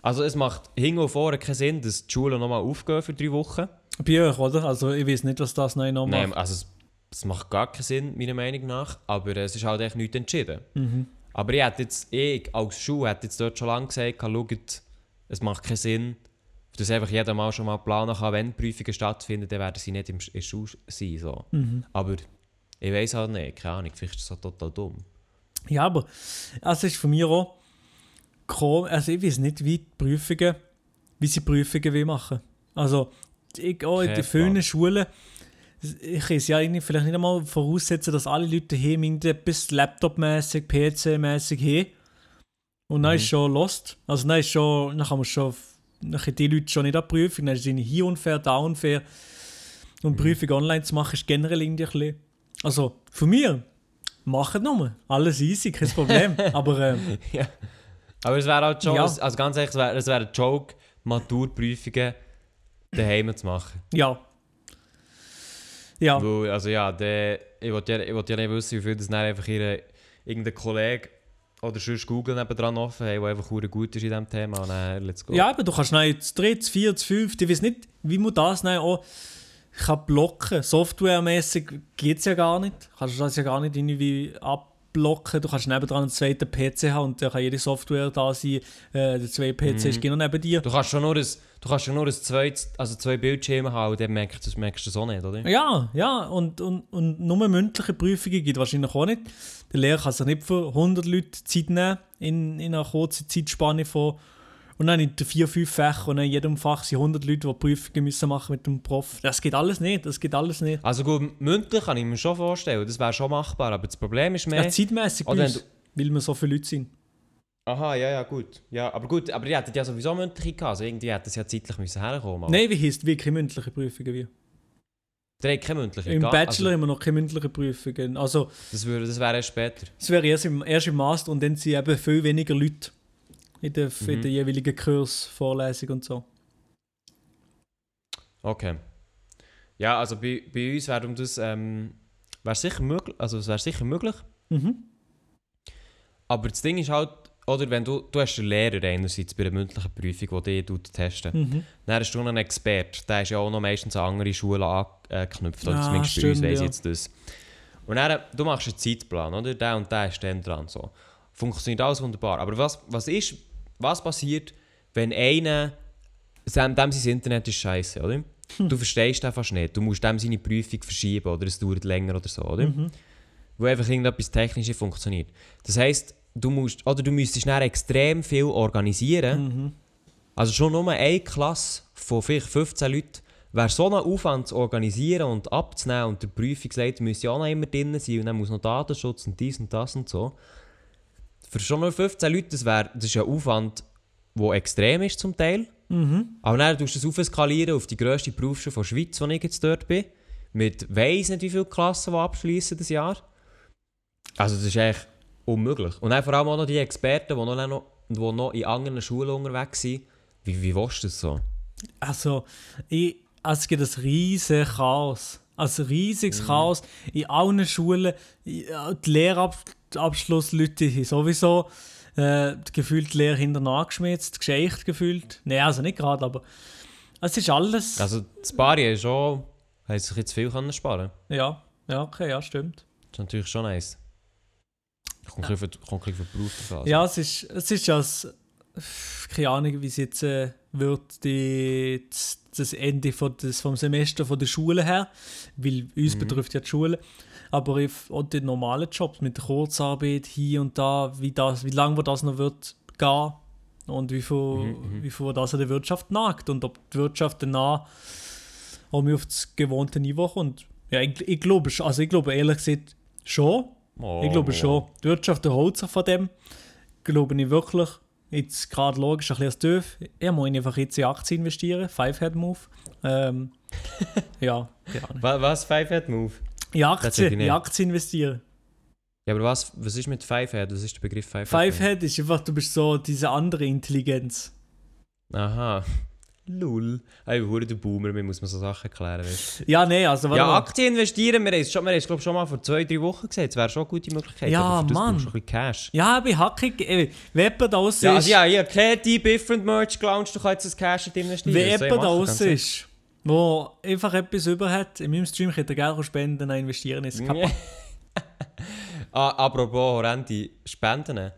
Also es macht hin und vorne keinen Sinn, dass die Schulen nochmal aufgehen für drei Wochen. Bei euch, oder? Also ich weiß nicht, was das noch Nein, macht. also es, es macht gar keinen Sinn, meiner Meinung nach. Aber es ist halt echt nichts entschieden. Mhm. Aber ich hätte jetzt, ich als Schule hätte jetzt dort schon lange gesagt, schaut, es macht keinen Sinn, dass einfach jeder mal schon mal planen kann, wenn Prüfungen stattfinden, dann werden sie nicht im, in der Schule sein. So. Mhm. Aber ich weiß halt nicht, keine Ahnung, vielleicht ist das total dumm. Ja, aber also ist von mir auch komisch, also ich weiß nicht, wie die Prüfungen, wie sie Prüfungen will machen. Also ich auch in den vielen. Schulen, ich kann es ja vielleicht nicht einmal voraussetzen, dass alle Leute hier etwas Laptop-mäßig, PC-mäßig haben. Und dann Mhm. ist schon lost. Also dann ist schon, dann kann man schon, dann die Leute schon nicht abprüfen, dann ist es hier unfair, da unfair. Und Mhm. Prüfung online zu machen, ist generell irgendwie ein bisschen, also von mir, Macht nur. Alles easy, kein Problem. (laughs) Aber ähm, ja. Aber es wäre halt schon, Ja. also ganz ehrlich, es wäre, es wäre ein Joke, Maturprüfungen daheim zu machen. ja. Ja. Weil, also ja, der, ich wollte ja, ich wollte ja nicht wissen, wie viel das dann einfach ihre, irgendein Kollege oder sonst Google nebendran offen haben, der einfach gut ist in diesem Thema. Und dann, let's go. Ja, aber du kannst nein, zu dritt, zu viert, zu fünft. Ich weiß nicht, wie man das nein auch kann blocken. Softwaremäßig geht es ja gar nicht. Kannst du das ja gar nicht irgendwie abblocken. Du kannst nebendran einen zweiten PC haben und dann kann jede Software da sein. Äh, der zwei PCs Mhm. gehen noch neben dir. Du kannst schon nur ein, du kannst schon nur ein zweites, also zwei Bildschirme haben und dann merkst, das merkst du das auch nicht, oder? Ja, ja, und, und, und nur mündliche Prüfungen gibt es wahrscheinlich auch nicht. Der Lehrer kann sich nicht für 100 Leute Zeit nehmen in, in einer kurzen Zeitspanne von. Und dann in den vier, fünf Fächern und in jedem Fach sind 100 Leute, die Prüfungen müssen machen mit dem Prof. Das geht alles nicht, das geht alles nicht. Also gut, mündlich kann ich mir schon vorstellen, das wäre schon machbar, aber das Problem ist mehr... Ja, zeitmäßig bei Oder uns. weil wir so viele Leute sind. Aha, ja, ja, gut. Ja, aber gut, aber ihr hättet ja sowieso mündliche gehabt, also irgendwie hätte es ja zeitlich müssen herkommen. Nein, wie heisst wirklich mündliche Prüfungen? Wie? Hat keine mündliche Im Bachelor Also, haben wir noch keine mündlichen Prüfungen. Also, das, würde, das wäre erst später. es wäre erst im, erst im Master und dann sind eben viel weniger Leute in der, in Mhm. der jeweiligen Kurs, Vorlesung und so. Okay. Ja, also bei, bei uns wäre um das, ähm, wäre sicher möglich, also es wäre sicher möglich, Mhm. aber das Ding ist halt, oder wenn du, du hast einen Lehrer einerseits bei einer mündlichen Prüfung, die dich tut testen Mhm. Dann hast du einen Expert, der ist ja auch noch meistens an andere Schulen angeknüpft, oder Ah, zumindest bei uns stimmt, weiss ja. jetzt das. Und dann, du machst einen Zeitplan, oder? Der und der ist dann dran, so. Funktioniert alles wunderbar. Aber was, was ist, was passiert, wenn einer, dem, dem sein Internet ist scheiße, oder? Hm. Du verstehst den fast nicht. Du musst dem seine Prüfung verschieben, oder es dauert länger oder so, oder? Mhm. Wo einfach irgendetwas technisch nicht funktioniert. Das heisst, du musst, oder du müsstest dann extrem viel organisieren, Mhm. also schon nur eine Klasse von vielleicht 15 Leuten wäre so ein Aufwand zu organisieren und abzunehmen und der Prüfungsleiter müsste ja auch noch immer drin sein und dann muss noch Datenschutz und dies und das und so. Für schon nur 15 Leute, das, wär, das ist ein Aufwand, der extrem ist zum Teil. Mhm. Aber dann tust du es aufskalieren auf die grösste Berufsschule von der Schweiz, wo ich jetzt dort bin. Mit weiss nicht wie viele Klassen, die abschließen das Jahr. Also das ist echt unmöglich. Und dann vor allem auch noch die Experten, die noch, die noch in anderen Schulen unterwegs sind. Wie, wie willst du das so? Also, ich, also es gibt ein riesiges Chaos. Also ein riesiges Mhm. Chaos in allen Schulen. Ja, Die Lehrabschlussleute haben sowieso äh, gefühlt die Lehre hinterher angeschmitzt, gescheicht gefühlt. Nein, also nicht gerade, aber es ist alles. Also das Bari ist schon... Haben sich jetzt viel können sparen Ja, ja, okay, ja, stimmt. Das ist natürlich schon nice. Kommt kommt ein bisschen drauf an. Ja, es ist, es ist ja keine Ahnung, wie es jetzt äh, wird, die, das, Ende von des, vom Semester von der Schule her, weil uns Mhm. betrifft ja die Schule, aber if, auch die normalen Jobs mit der Kurzarbeit hier und da, wie, das, wie lange das noch wird gehen und wie viel, Mhm, mhm. wie viel das an der Wirtschaft nagt und ob die Wirtschaft danach auch auf das gewohnte Niveau kommt. Ja, ich, ich glaube, also ich glaube ehrlich gesagt schon, Oh, ich glaube oh. schon. Die Wirtschaft erholt sich von dem. Glaube ich wirklich. Jetzt gerade logisch ein bisschen Dörf. Ich muss einfach jetzt in Aktien investieren. Five-Head-Move. Ähm, (laughs) ja, Was? Five-Head-Move? In Aktien, in. Aktien investieren. Ja, aber was, was ist mit Five-Head? Was ist der Begriff Five-Head? Five-Head ist einfach, du bist so diese andere Intelligenz. Aha. Lul. Ey, wie wurde der Boomer, mir muss man so Sachen erklären. Weißt. Ja, nee, also warte Ja. Aktien investieren, wir haben es schon, wir haben es, glaub, schon mal vor zwei, drei Wochen gesehen. Das wäre schon eine gute Möglichkeit. Ja, aber Mann. du ein bisschen Cash. Ja, äh, wenn jemand da draussen Ja, ist, also ja, hier, Klädi, Different Merch gelauncht, du kannst das Cash nicht investieren. ich jemand da ganz ist, wo einfach etwas über hat, in meinem Stream könnt ihr gerne spenden, dann investieren ist sicher. (laughs) ah, apropos horrende Spenden.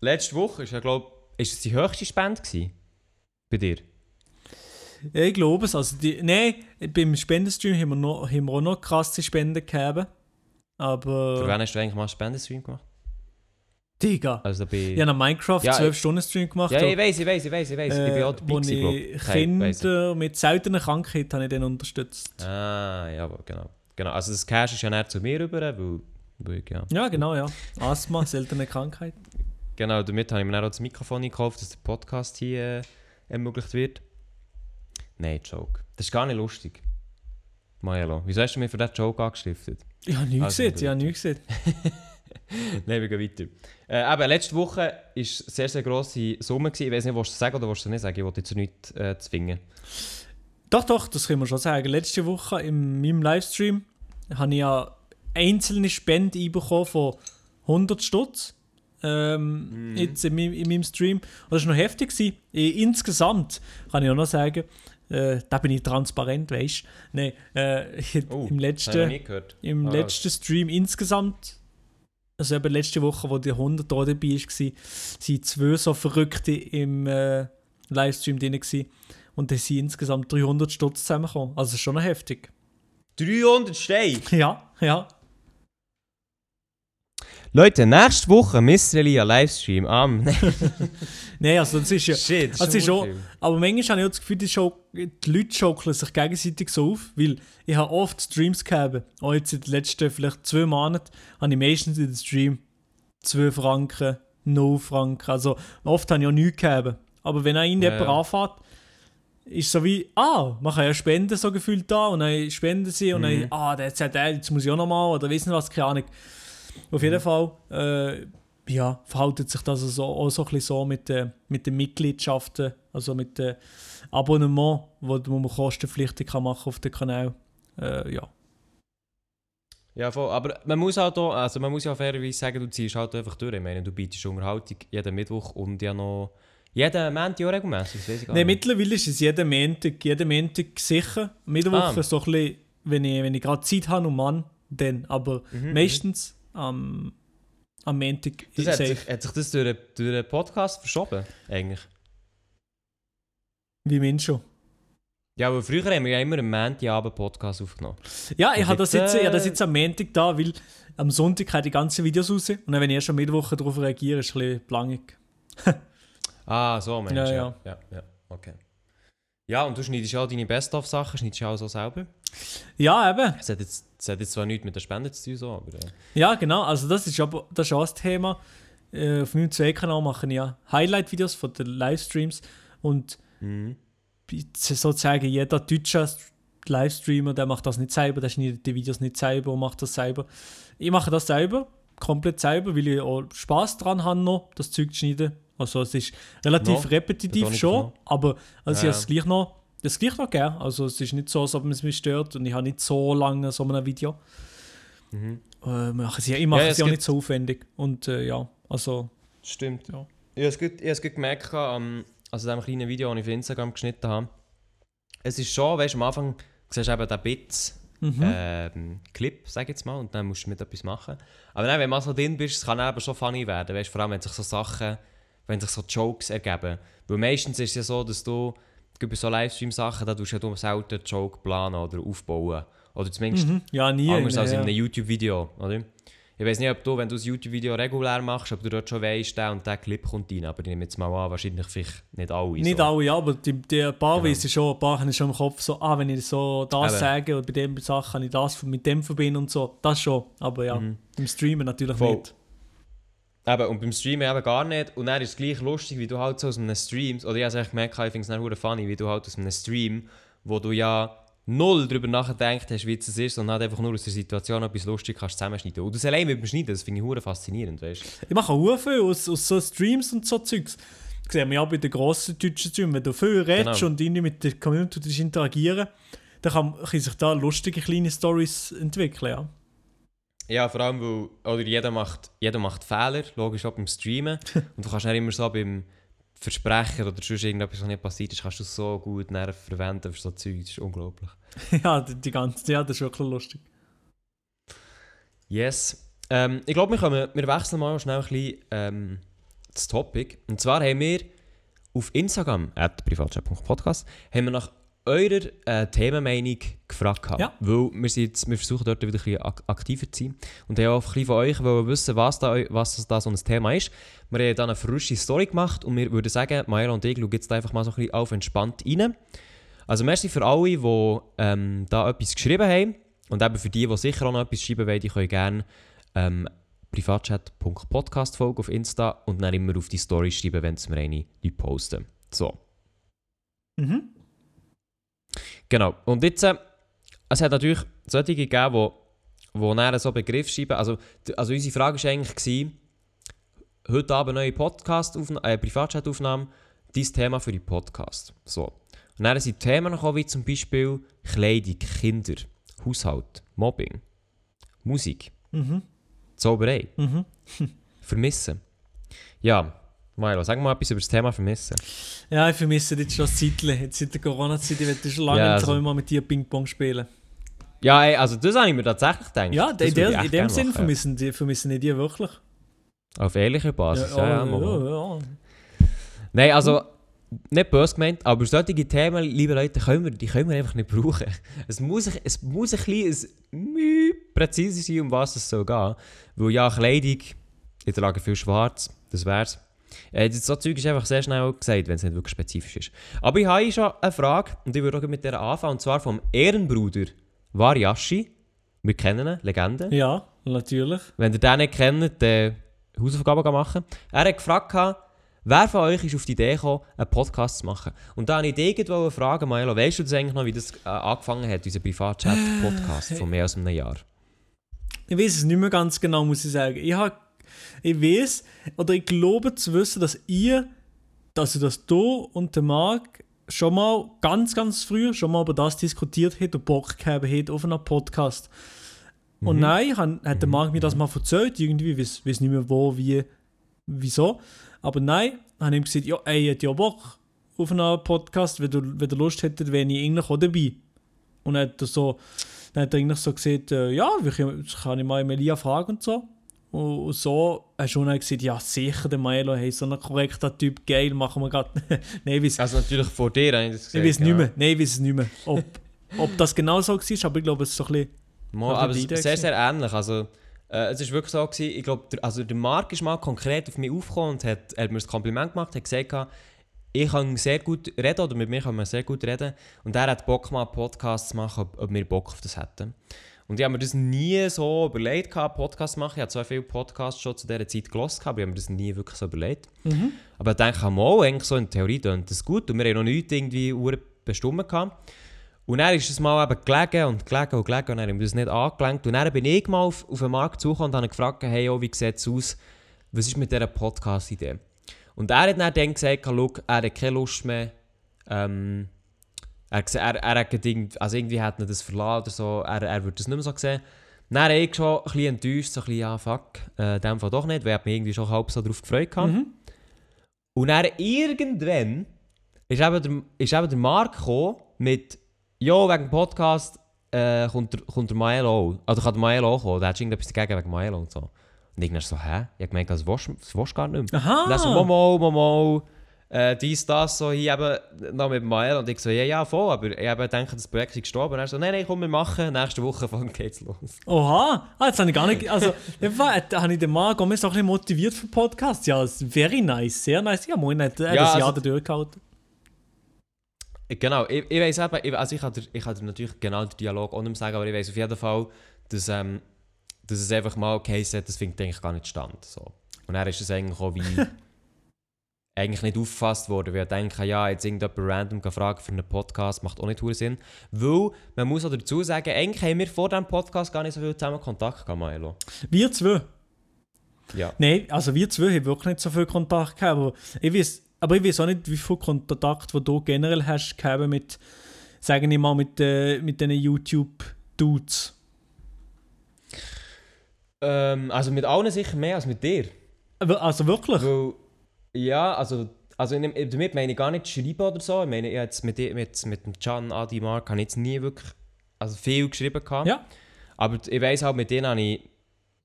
Letzte Woche ist ja, glaube ich, ist es die höchste Spende gewesen? Bei dir? Ja, ich glaube es. Also die, nein, beim Spendenstream haben wir, noch, haben wir auch noch krasse Spenden gehabt. Für Aber. wen hast du eigentlich mal einen Spendenstream gemacht? Digga. Also bei... Ich habe einen Minecraft Ja, 12 Stunden Stream gemacht. ja, ich weiß, ich weiß, ich weiß, ich weiß. ich bin äh, auch dabei gewesen, glaub ich. Kinder mit seltenen Krankheiten habe ich dann unterstützt. Ah, ja, genau. genau. Also das Cash ist ja nicht zu mir rüber, weil, weil ja. Ja, genau, ja. Asthma, seltene Krankheit. Genau, damit habe ich mir dann auch das Mikrofon gekauft, dass der Podcast hier äh, ermöglicht wird. Nein, Joke. Das ist gar nicht lustig. Majelo, wieso hast du mir für diesen Joke angestiftet? Ich habe nichts Also, gesehen, gut. ich habe nichts gesehen. (laughs) Nein, wir gehen weiter. Äh, eben, letzte Woche war eine sehr, sehr grosse Summe. Gewesen. Ich weiß nicht, willst du es sagen oder willst du es nicht sagen? Ich wollte jetzt nicht äh, zwingen. Doch, doch, das können wir schon sagen. Letzte Woche in meinem Livestream habe ich ja einzelne Spenden bekommen von 100 Stutz. Ähm, Jetzt in, meinem- in meinem Stream. Und das war noch heftig. Gewesen. Eh, Insgesamt kann ich auch noch sagen, äh, da bin ich transparent, weißt du. Nein, äh, (laughs) Oh, im letzten, im Ah, letzten Stream insgesamt, also eben letzte Woche, wo die 100 da dabei war, sind zwei so Verrückte im äh, Livestream drin gewesen. Und da sind insgesamt 300 Stutz zusammengekommen. Also schon heftig. 300 Steine! Ja, ja. Leute, nächste Woche Mr. Elia Livestream am... (laughs) Nein, also das ist ja... Shit, das Also ist schon aber manchmal habe ich auch das Gefühl, die, Show, die Leute schaukeln sich gegenseitig so auf, weil ich habe oft Streams gehabt. Auch jetzt in den letzten vielleicht zwei Monaten habe ich meistens in den Stream 2 Franken, 0 Franken. Also oft habe ich auch nichts gegeben. Aber wenn irgendjemand Ja, ja. anfährt, ist so wie, ah, man kann ja spenden so gefühlt da und dann spenden sie und Mhm. dann, ah, der hat jetzt muss ich auch noch mal oder wissen was, keine Ahnung. Auf Mhm. jeden Fall, äh, ja, verhaltet sich das so, auch so ein bisschen so mit, den mit den Mitgliedschaften, also mit den Abonnement, wo, wo man kostenpflichtig kann machen auf den Kanal. Äh, ja. Ja, voll. Aber man muss halt auch, also man muss ja fairerweise sagen, du ziehst halt einfach durch. Ich meine, du bietest Unterhaltung jeden Mittwoch und ja noch jeden Montag auch regelmäßig, Nein, mittlerweile ist es jeden Montag, jeden Montag sicher. Mittwoch Ah. so ein bisschen, wenn ich, wenn ich gerade Zeit habe und Mann, dann. Aber Mhm, meistens am, am Montag Das ist hat, sich, hat sich das durch, den- durch den Podcast verschoben, eigentlich? Wie meinst du? Ja, aber früher haben wir ja immer einen Montagabend Podcast aufgenommen. Ja, ich habe das jetzt, ich habe das äh, jetzt am Montag da, weil am Sonntag kommen die ganzen Videos raus. Und dann, wenn ich erst am Mittwoch darauf reagiere, ist es ein bisschen plangig. (laughs) Ah, so meinst Ja, du? ja. ja. Ja, okay. Ja, und du schneidest auch deine Best-of-Sachen, schneidest du auch so selber. Ja, eben. Es hat jetzt, es hat jetzt zwar nichts mit der Spende zu tun, so, aber... Äh, Ja, genau. Also das ist aber das ist auch das Thema. Äh, auf meinem zwei-Kanal mache ich ja Highlight-Videos von den Livestreams. Und mhm. sozusagen jeder deutsche Livestreamer, der macht das nicht selber, der schneidet die Videos nicht selber und macht das selber. Ich mache das selber, komplett selber, weil ich auch Spaß dran habe noch, das Zeug zu schneiden. Also es ist relativ Noch? repetitiv schon, aber also ich Ja, habe es gleich noch, das gleich noch gern. Also es ist nicht so, als ob es mich stört und ich habe nicht so lange so ein Video. Mhm. Äh, sie, ich mache Ja, es es ja auch nicht so aufwendig. Und äh, ja, also Stimmt. Ja. Ich habe es ich habe es gemerkt, ähm, also in diesem kleinen Video, das ich auf Instagram geschnitten habe. Es ist schon, weißt du, am Anfang siehst du eben den Bits, mhm. ähm, Clip, sag ich jetzt mal, und dann musst du mit etwas machen. Aber dann, wenn man so drin bist, es kann dann eben schon funny werden, weißt du, vor allem wenn sich so Sachen, wenn sich so Jokes ergeben. Weil meistens ist es ja so, dass du, bei so Livestream-Sachen, da tust du ja du selten einen Joke planen oder aufbauen. Oder zumindest Mhm. ja, nie. anders als in ja. einem YouTube-Video, oder? Ich weiß nicht, ob du, wenn du ein YouTube-Video regulär machst, ob du dort schon weißt, der und der Clip kommt rein. Aber ich nehme jetzt mal an, wahrscheinlich vielleicht nicht alle. Nicht so. alle, ja, aber die, die ein paar Genau. wissen schon, ein paar haben schon im Kopf so, ah, wenn ich so das Eben. sage oder bei dem Sachen kann ich das mit dem verbinden und so. Das schon, aber ja, Mhm. im Streamen natürlich Voll. nicht. Eben, und beim Streamen eben gar nicht. Und dann ist es gleich lustig, wie du halt so aus einem Stream, oder ich habe es gemerkt, ich finde es dann funny, wie du halt aus einem Stream, wo du ja null darüber nachgedacht hast, wie es ist, und halt einfach nur aus der Situation etwas lustig kannst zusammenschneiden. Und das allein mit dem Schneiden, das finde ich faszinierend, weißt? Ich mache auch viel aus, aus so Streams und so Zeugs. Das sehen wir ja bei den grossen deutschen Streams. Wenn du viel redest Genau. und irgendwie mit der Community interagieren, dann kann, können sich da lustige kleine Stories entwickeln, ja. Ja, vor allem, weil oder jeder, macht, jeder macht Fehler, logisch auch beim Streamen. (laughs) und du kannst dann immer so beim Versprechen oder sonst irgendetwas, was nicht passiert ist, kannst du so gut verwenden für so Zeug. Das ist unglaublich. (laughs) ja, die, die ganze, ja, das ist wirklich lustig. Yes. Ähm, ich glaube, wir, wir wechseln mal schnell ein bisschen ähm, das Topic. Und zwar haben wir auf Instagram, at privatchat.podcast, haben wir nach eurer äh, Themenmeinung gefragt. gehabt. Ja. Weil wir, sind jetzt, wir versuchen dort wieder ein bisschen ak aktiver zu sein. Und haben auch ein bisschen von euch wollen wissen, was da, was da so ein Thema ist. Wir haben dann eine frische Story gemacht und wir würden sagen, Maela und ich schauen jetzt einfach mal so ein bisschen auf entspannt rein. Also merci für alle, die ähm, da etwas geschrieben haben. Und eben für die, die sicher auch noch etwas schreiben wollen, die können gerne ähm, privatchat.podcast folgen auf Insta und dann immer auf die Story schreiben, wenn sie mir eine posten. So, Mhm. Genau. Und jetzt, äh, es hat natürlich solche gegeben, die wo dann so Begriff schreiben. Also, also unsere Frage war eigentlich, gewesen, heute Abend neue Podcast äh, Privatchat-Aufnahme, dein Thema für die Podcast. So. Und dann sind Themen gekommen, wie zum Beispiel Kleidung, Kinder, Haushalt, Mobbing, Musik, Mhm. Zauberei, Mhm. (laughs) Vermissen. Ja, Milo, sag mal etwas über das Thema Vermissen. Ja, ich vermisse jetzt schon ein Zeitchen. Jetzt seit der Corona-Zeit, ich möchte schon lange Ja, ja, also- mal mit dir Ping-Pong spielen. Ja, ey, also das habe ich mir tatsächlich gedacht. Ja, Das in, ich der, in dem Sinn machen. vermissen, die, vermissen die die wirklich. Auf ehrlicher Basis, ja, ja, mal. ja, ja. Nein, also, nicht böse gemeint, aber solche Themen, liebe Leute, können wir, die können wir einfach nicht brauchen. Es muss, es muss ein bisschen ein Mühe präzise sein, um was es soll gehen. Weil ja, Kleidung, ich trage viel schwarz, das wär's. Äh, so Zeug ist einfach sehr schnell gesagt, wenn es nicht wirklich spezifisch ist. Aber ich habe schon eine Frage, und ich würde auch mit der anfangen, und zwar vom Ehrenbruder Variashi. Wir kennen ihn, Legende. Ja, natürlich. Wenn ihr den nicht kennt, dann Hausaufgaben machen. Er hat gefragt, wer von euch ist auf die Idee gekommen, einen Podcast zu machen. Und da habe ich dich irgendwo fragen, Milo, weißt du das eigentlich noch, wie das äh, angefangen hat, unser Privatchat-Podcast von mehr als einem Jahr? Ich weiß es nicht mehr ganz genau, muss ich sagen. Ich, hab, ich weiß, oder ich glaube zu wissen, dass ihr, dass ihr das du und der Marc schon mal ganz, ganz früh schon mal über das diskutiert habt und Bock gehabt habt auf einen Podcast. Und nein, han, hat der Marc mir das mal erzählt, irgendwie, weiß, weiß nicht mehr wo, wie, wieso. Aber nein, habe ihm gesagt, ja, ey, hätte ja Bock auf einen Podcast, wenn du, wenn du Lust hättet, wäre ich eigentlich auch dabei. Und dann hat er so, dann hat er eigentlich so gesagt, äh, ja, kann, kann ich mal Melia fragen und so. Und, so hast du dann gesagt, ja, sicher, der Milo, hey, so ein korrekter Typ, geil, machen wir gerade. (laughs) nein, ich Also natürlich vor dir habe ich das ich gesagt. weiß nicht mehr, nein, ich weiß es nicht mehr, ob, ob das genau so war, aber ich glaube, es ist so ein bisschen, Mal, Das aber es ist sehr, sehr ähnlich. Also, äh, es ist wirklich so, gewesen, ich glaube, der, also der Marc ist mal konkret auf mich aufgekommen und hat, hat mir ein Kompliment gemacht, hat gesagt, ich kann sehr gut reden oder mit mir kann man sehr gut reden. Und er hat Bock, mal einen Podcast zu machen, ob, ob wir Bock auf das hätten. Und ich habe mir das nie so überlegt, gehabt, Podcast zu machen. Ich habe zwar viele Podcasts schon zu dieser Zeit gelesen, aber ich habe mir das nie wirklich so überlegt. Aber ich denke, mal, eigentlich so in der Theorie klingt das gut. Und wir haben noch nichts irgendwie bestimmt gehabt. Und dann ist es mal eben gelegen und gelegen und gelegen und dann haben wir das nicht angelenkt. Und dann bin ich mal auf, auf den Markt zugekommen und habe gefragt, hey, oh, wie sieht es aus? Was ist mit dieser Podcast-Idee? Und er hat dann, dann gesagt, schau, er hat keine Lust mehr. Ähm, er, er, er hat gerade irgend, also irgendwie hat er das verlassen oder so. Er, er würde das nicht mehr so sehen. Dann habe ich schon ein bisschen enttäuscht, so ein bisschen, ja, fuck, äh, in dem Fall doch nicht, weil ich mich irgendwie schon halb so darauf gefreut gehabt. Und dann irgendwann ist eben der, ist eben der Marc gekommen mit «Jo, wegen dem Podcast äh, kommt, der, kommt der Maelo auch. Also kann der Maelo auch kommen. Da hat irgendetwas dagegen wegen Maelo und so. Und ich dachte so, hä? Ich habe gemeint, das willst du das willst du gar nicht mehr. aha, Und dann so, Momo, Momo, äh, dies, das, so hier eben noch mit Mael. Und ich so, ja, ja, voll, aber ich habe gedacht, das Projekt ist gestorben. Und er so, nein, nein, komm, wir machen, nächste Woche fang geht's los. oha, ah, jetzt habe ich gar nicht, also, (laughs) da habe ich den Marc auch so ein bisschen motiviert für Podcasts, ja, very nice, sehr nice, ja, moin, hat er Ja, das also- Jahr da durchgehalten. Genau, ich, ich weiß eben, ich, also ich kann, dir, ich kann dir natürlich genau den Dialog auch nicht sagen, aber ich weiß auf jeden Fall, dass, ähm, dass es einfach mal geheißen hat, das findet eigentlich gar nicht stand. So. Und dann ist es eigentlich auch wie (laughs) eigentlich nicht aufgefasst worden, weil ich denke, ja, jetzt irgendjemand random fragen für einen Podcast, macht auch nicht viel Sinn. Weil, man muss auch dazu sagen, eigentlich haben wir vor diesem Podcast gar nicht so viel zusammen Kontakt gehabt, Milo. Wir zwei. Ja. Nein, also wir zwei haben wirklich nicht so viel Kontakt gehabt, aber ich weiß, aber ich weiß auch nicht, wie viel Kontakt, wo du generell hast gehabt mit, sagen wir mal, mit, äh, mit diesen YouTube-Dudes. Ähm, also mit allen sicher mehr als mit dir. Aber- Also wirklich? Weil, ja, also, also in dem- damit meine ich gar nicht schreiben oder so. Ich meine, ich habe jetzt mit, mit, mit dem Can, Adi, Mark, habe ich jetzt nie wirklich also viel geschrieben. Gehabt. Ja. Aber ich weiss halt, mit denen habe ich,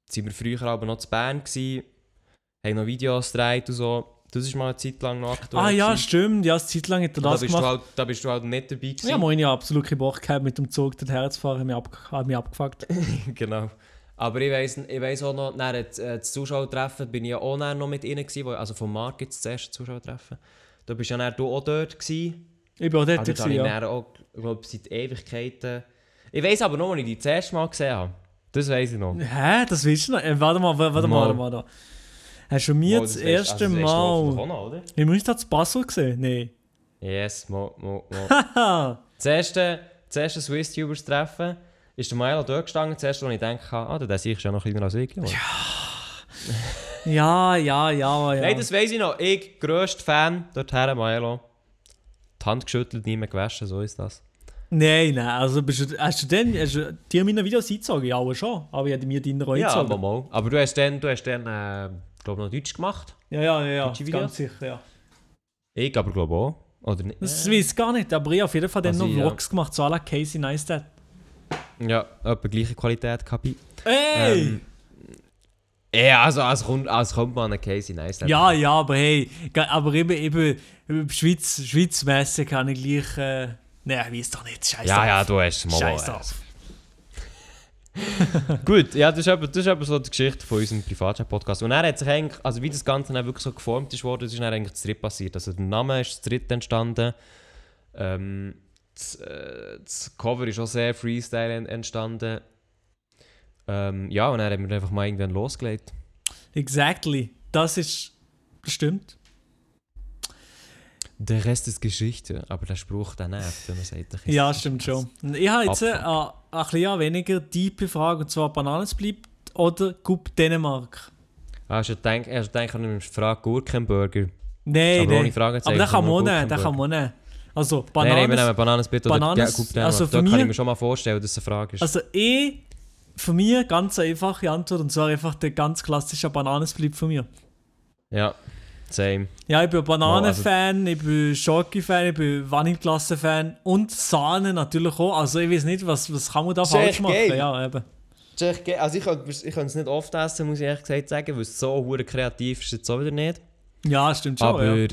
sind wir früher aber noch zu Bern gewesen, haben noch Videos gedreht und so. Das ist mal eine Zeit lang noch aktuell. Ah ja, gewesen. stimmt, ja, eine Zeit lang hat er da das bist, du gemacht. halt, da bist du halt nicht dabei gewesen. Ja, moin, ja, absolut keinen Bock gehabt, mit dem Zug dorthin zu fahren, hat mich, ab, hat mich abgefuckt. (laughs) genau. Aber ich weiss, ich weiss auch noch, dann, äh, das Zuschauertreffen bin ich ja auch noch mit ihnen gewesen, wo, also vom Markt jetzt das erste Zuschauertreffen. Da bist ja dann du auch dort gewesen. Ich bin auch dort, Also, gewesen, ich ja. dann auch, glaube seit Ewigkeiten... Ich weiss aber noch, als ich die das erste Mal gesehen habe. Das weiss ich noch. Hä, das willst du noch? Äh, warte mal, warte mal, Mal. warte mal. Hast du mir Mal, das erste also das hoffentlich Mal... noch, wir uns das Basel gesehen? Nein. Yes, mo, mo, mo. (laughs) Das erste, das erste Swiss-Tubers-Treffen ist der Milo dort gestanden. Erste, was ich denke, ah, der sehe ich ja noch kleiner als ich. Ja. Ja, ja, ja, ja. Nein, das weiss ich noch. Ich, grösster Fan, dorthin, Milo. Die Hand geschüttelt, nie mehr gewaschen, so ist das. Nein, nein, also bist du, hast du denn, hast du dir meine Videos eingezogen? Ja, aber schon. Aber ich hätte mir deine auch Ja, eingezogen. mal. Aber du hast dann, du hast dann äh, glaube noch Deutsch gemacht. Ja, ja, ja, ja, ganz sicher, ja. Ich aber glaube auch. Oder nicht? Das weiß ich gar nicht, aber ich habe auf jeden Fall dann Also, noch ja. Vlogs gemacht, so à la Casey Neistat. Ja, etwa gleiche Qualität, Kapi. Hey! Ähm, ja, also als, kommt, als kommt man an Casey Nice. ja, ja, aber hey, aber eben, eben, Schweiz, Schweiz messen kann ich gleich, äh, nein, ich weiß doch nicht, scheiße. ja, ja, du hast es mal. Scheiß drauf. (laughs) Gut, ja, das ist, eben, das ist eben so die Geschichte von unserem Privatchat-Podcast. Und er hat sich eigentlich, also wie das Ganze dann wirklich so geformt ist worden, das ist dann eigentlich zu dritt passiert. Also der Name ist zu dritt entstanden. Ähm, das, äh, das Cover ist auch sehr Freestyle en- entstanden. Ähm, ja, und dann haben wir einfach mal irgendwann losgelegt. Exactly. Das ist. Das stimmt. Der Rest ist Geschichte, aber der Spruch, der nervt, wenn man sagt, der Ja, stimmt schon. Ich habe jetzt äh, eine, ein bisschen weniger tiefe Frage, und zwar Bananen bleibt oder Gup Dänemark? Ah, hast du gedacht, hast du gedacht, ich frage Gurkenburger? Nein, aber ohne nein. Fragezeichen. Aber den kann man nehmen, den kann man nehmen. Also, Nein, nein, wir Bananen. nehmen Bananensplit oder Bananen- ja, gut, also also für da kann ich mir schon mal vorstellen, dass es eine Frage ist. Also, eh, für mich ganz einfache Antwort, und zwar einfach der ganz klassische Bananensplit von mir. ja, same. Ja, ich bin also Bananen-Fan, ich bin Schoki-Fan, ich bin Vanilleklasse-Fan und Sahne natürlich auch. Also, ich weiß nicht, was, was kann man da falsch machen. geil. Ja, eben. Also ich kann, ich kann es nicht oft essen, muss ich ehrlich gesagt sagen, weil es so kreativ ist es jetzt auch wieder nicht. Ja, stimmt schon. aber, ja.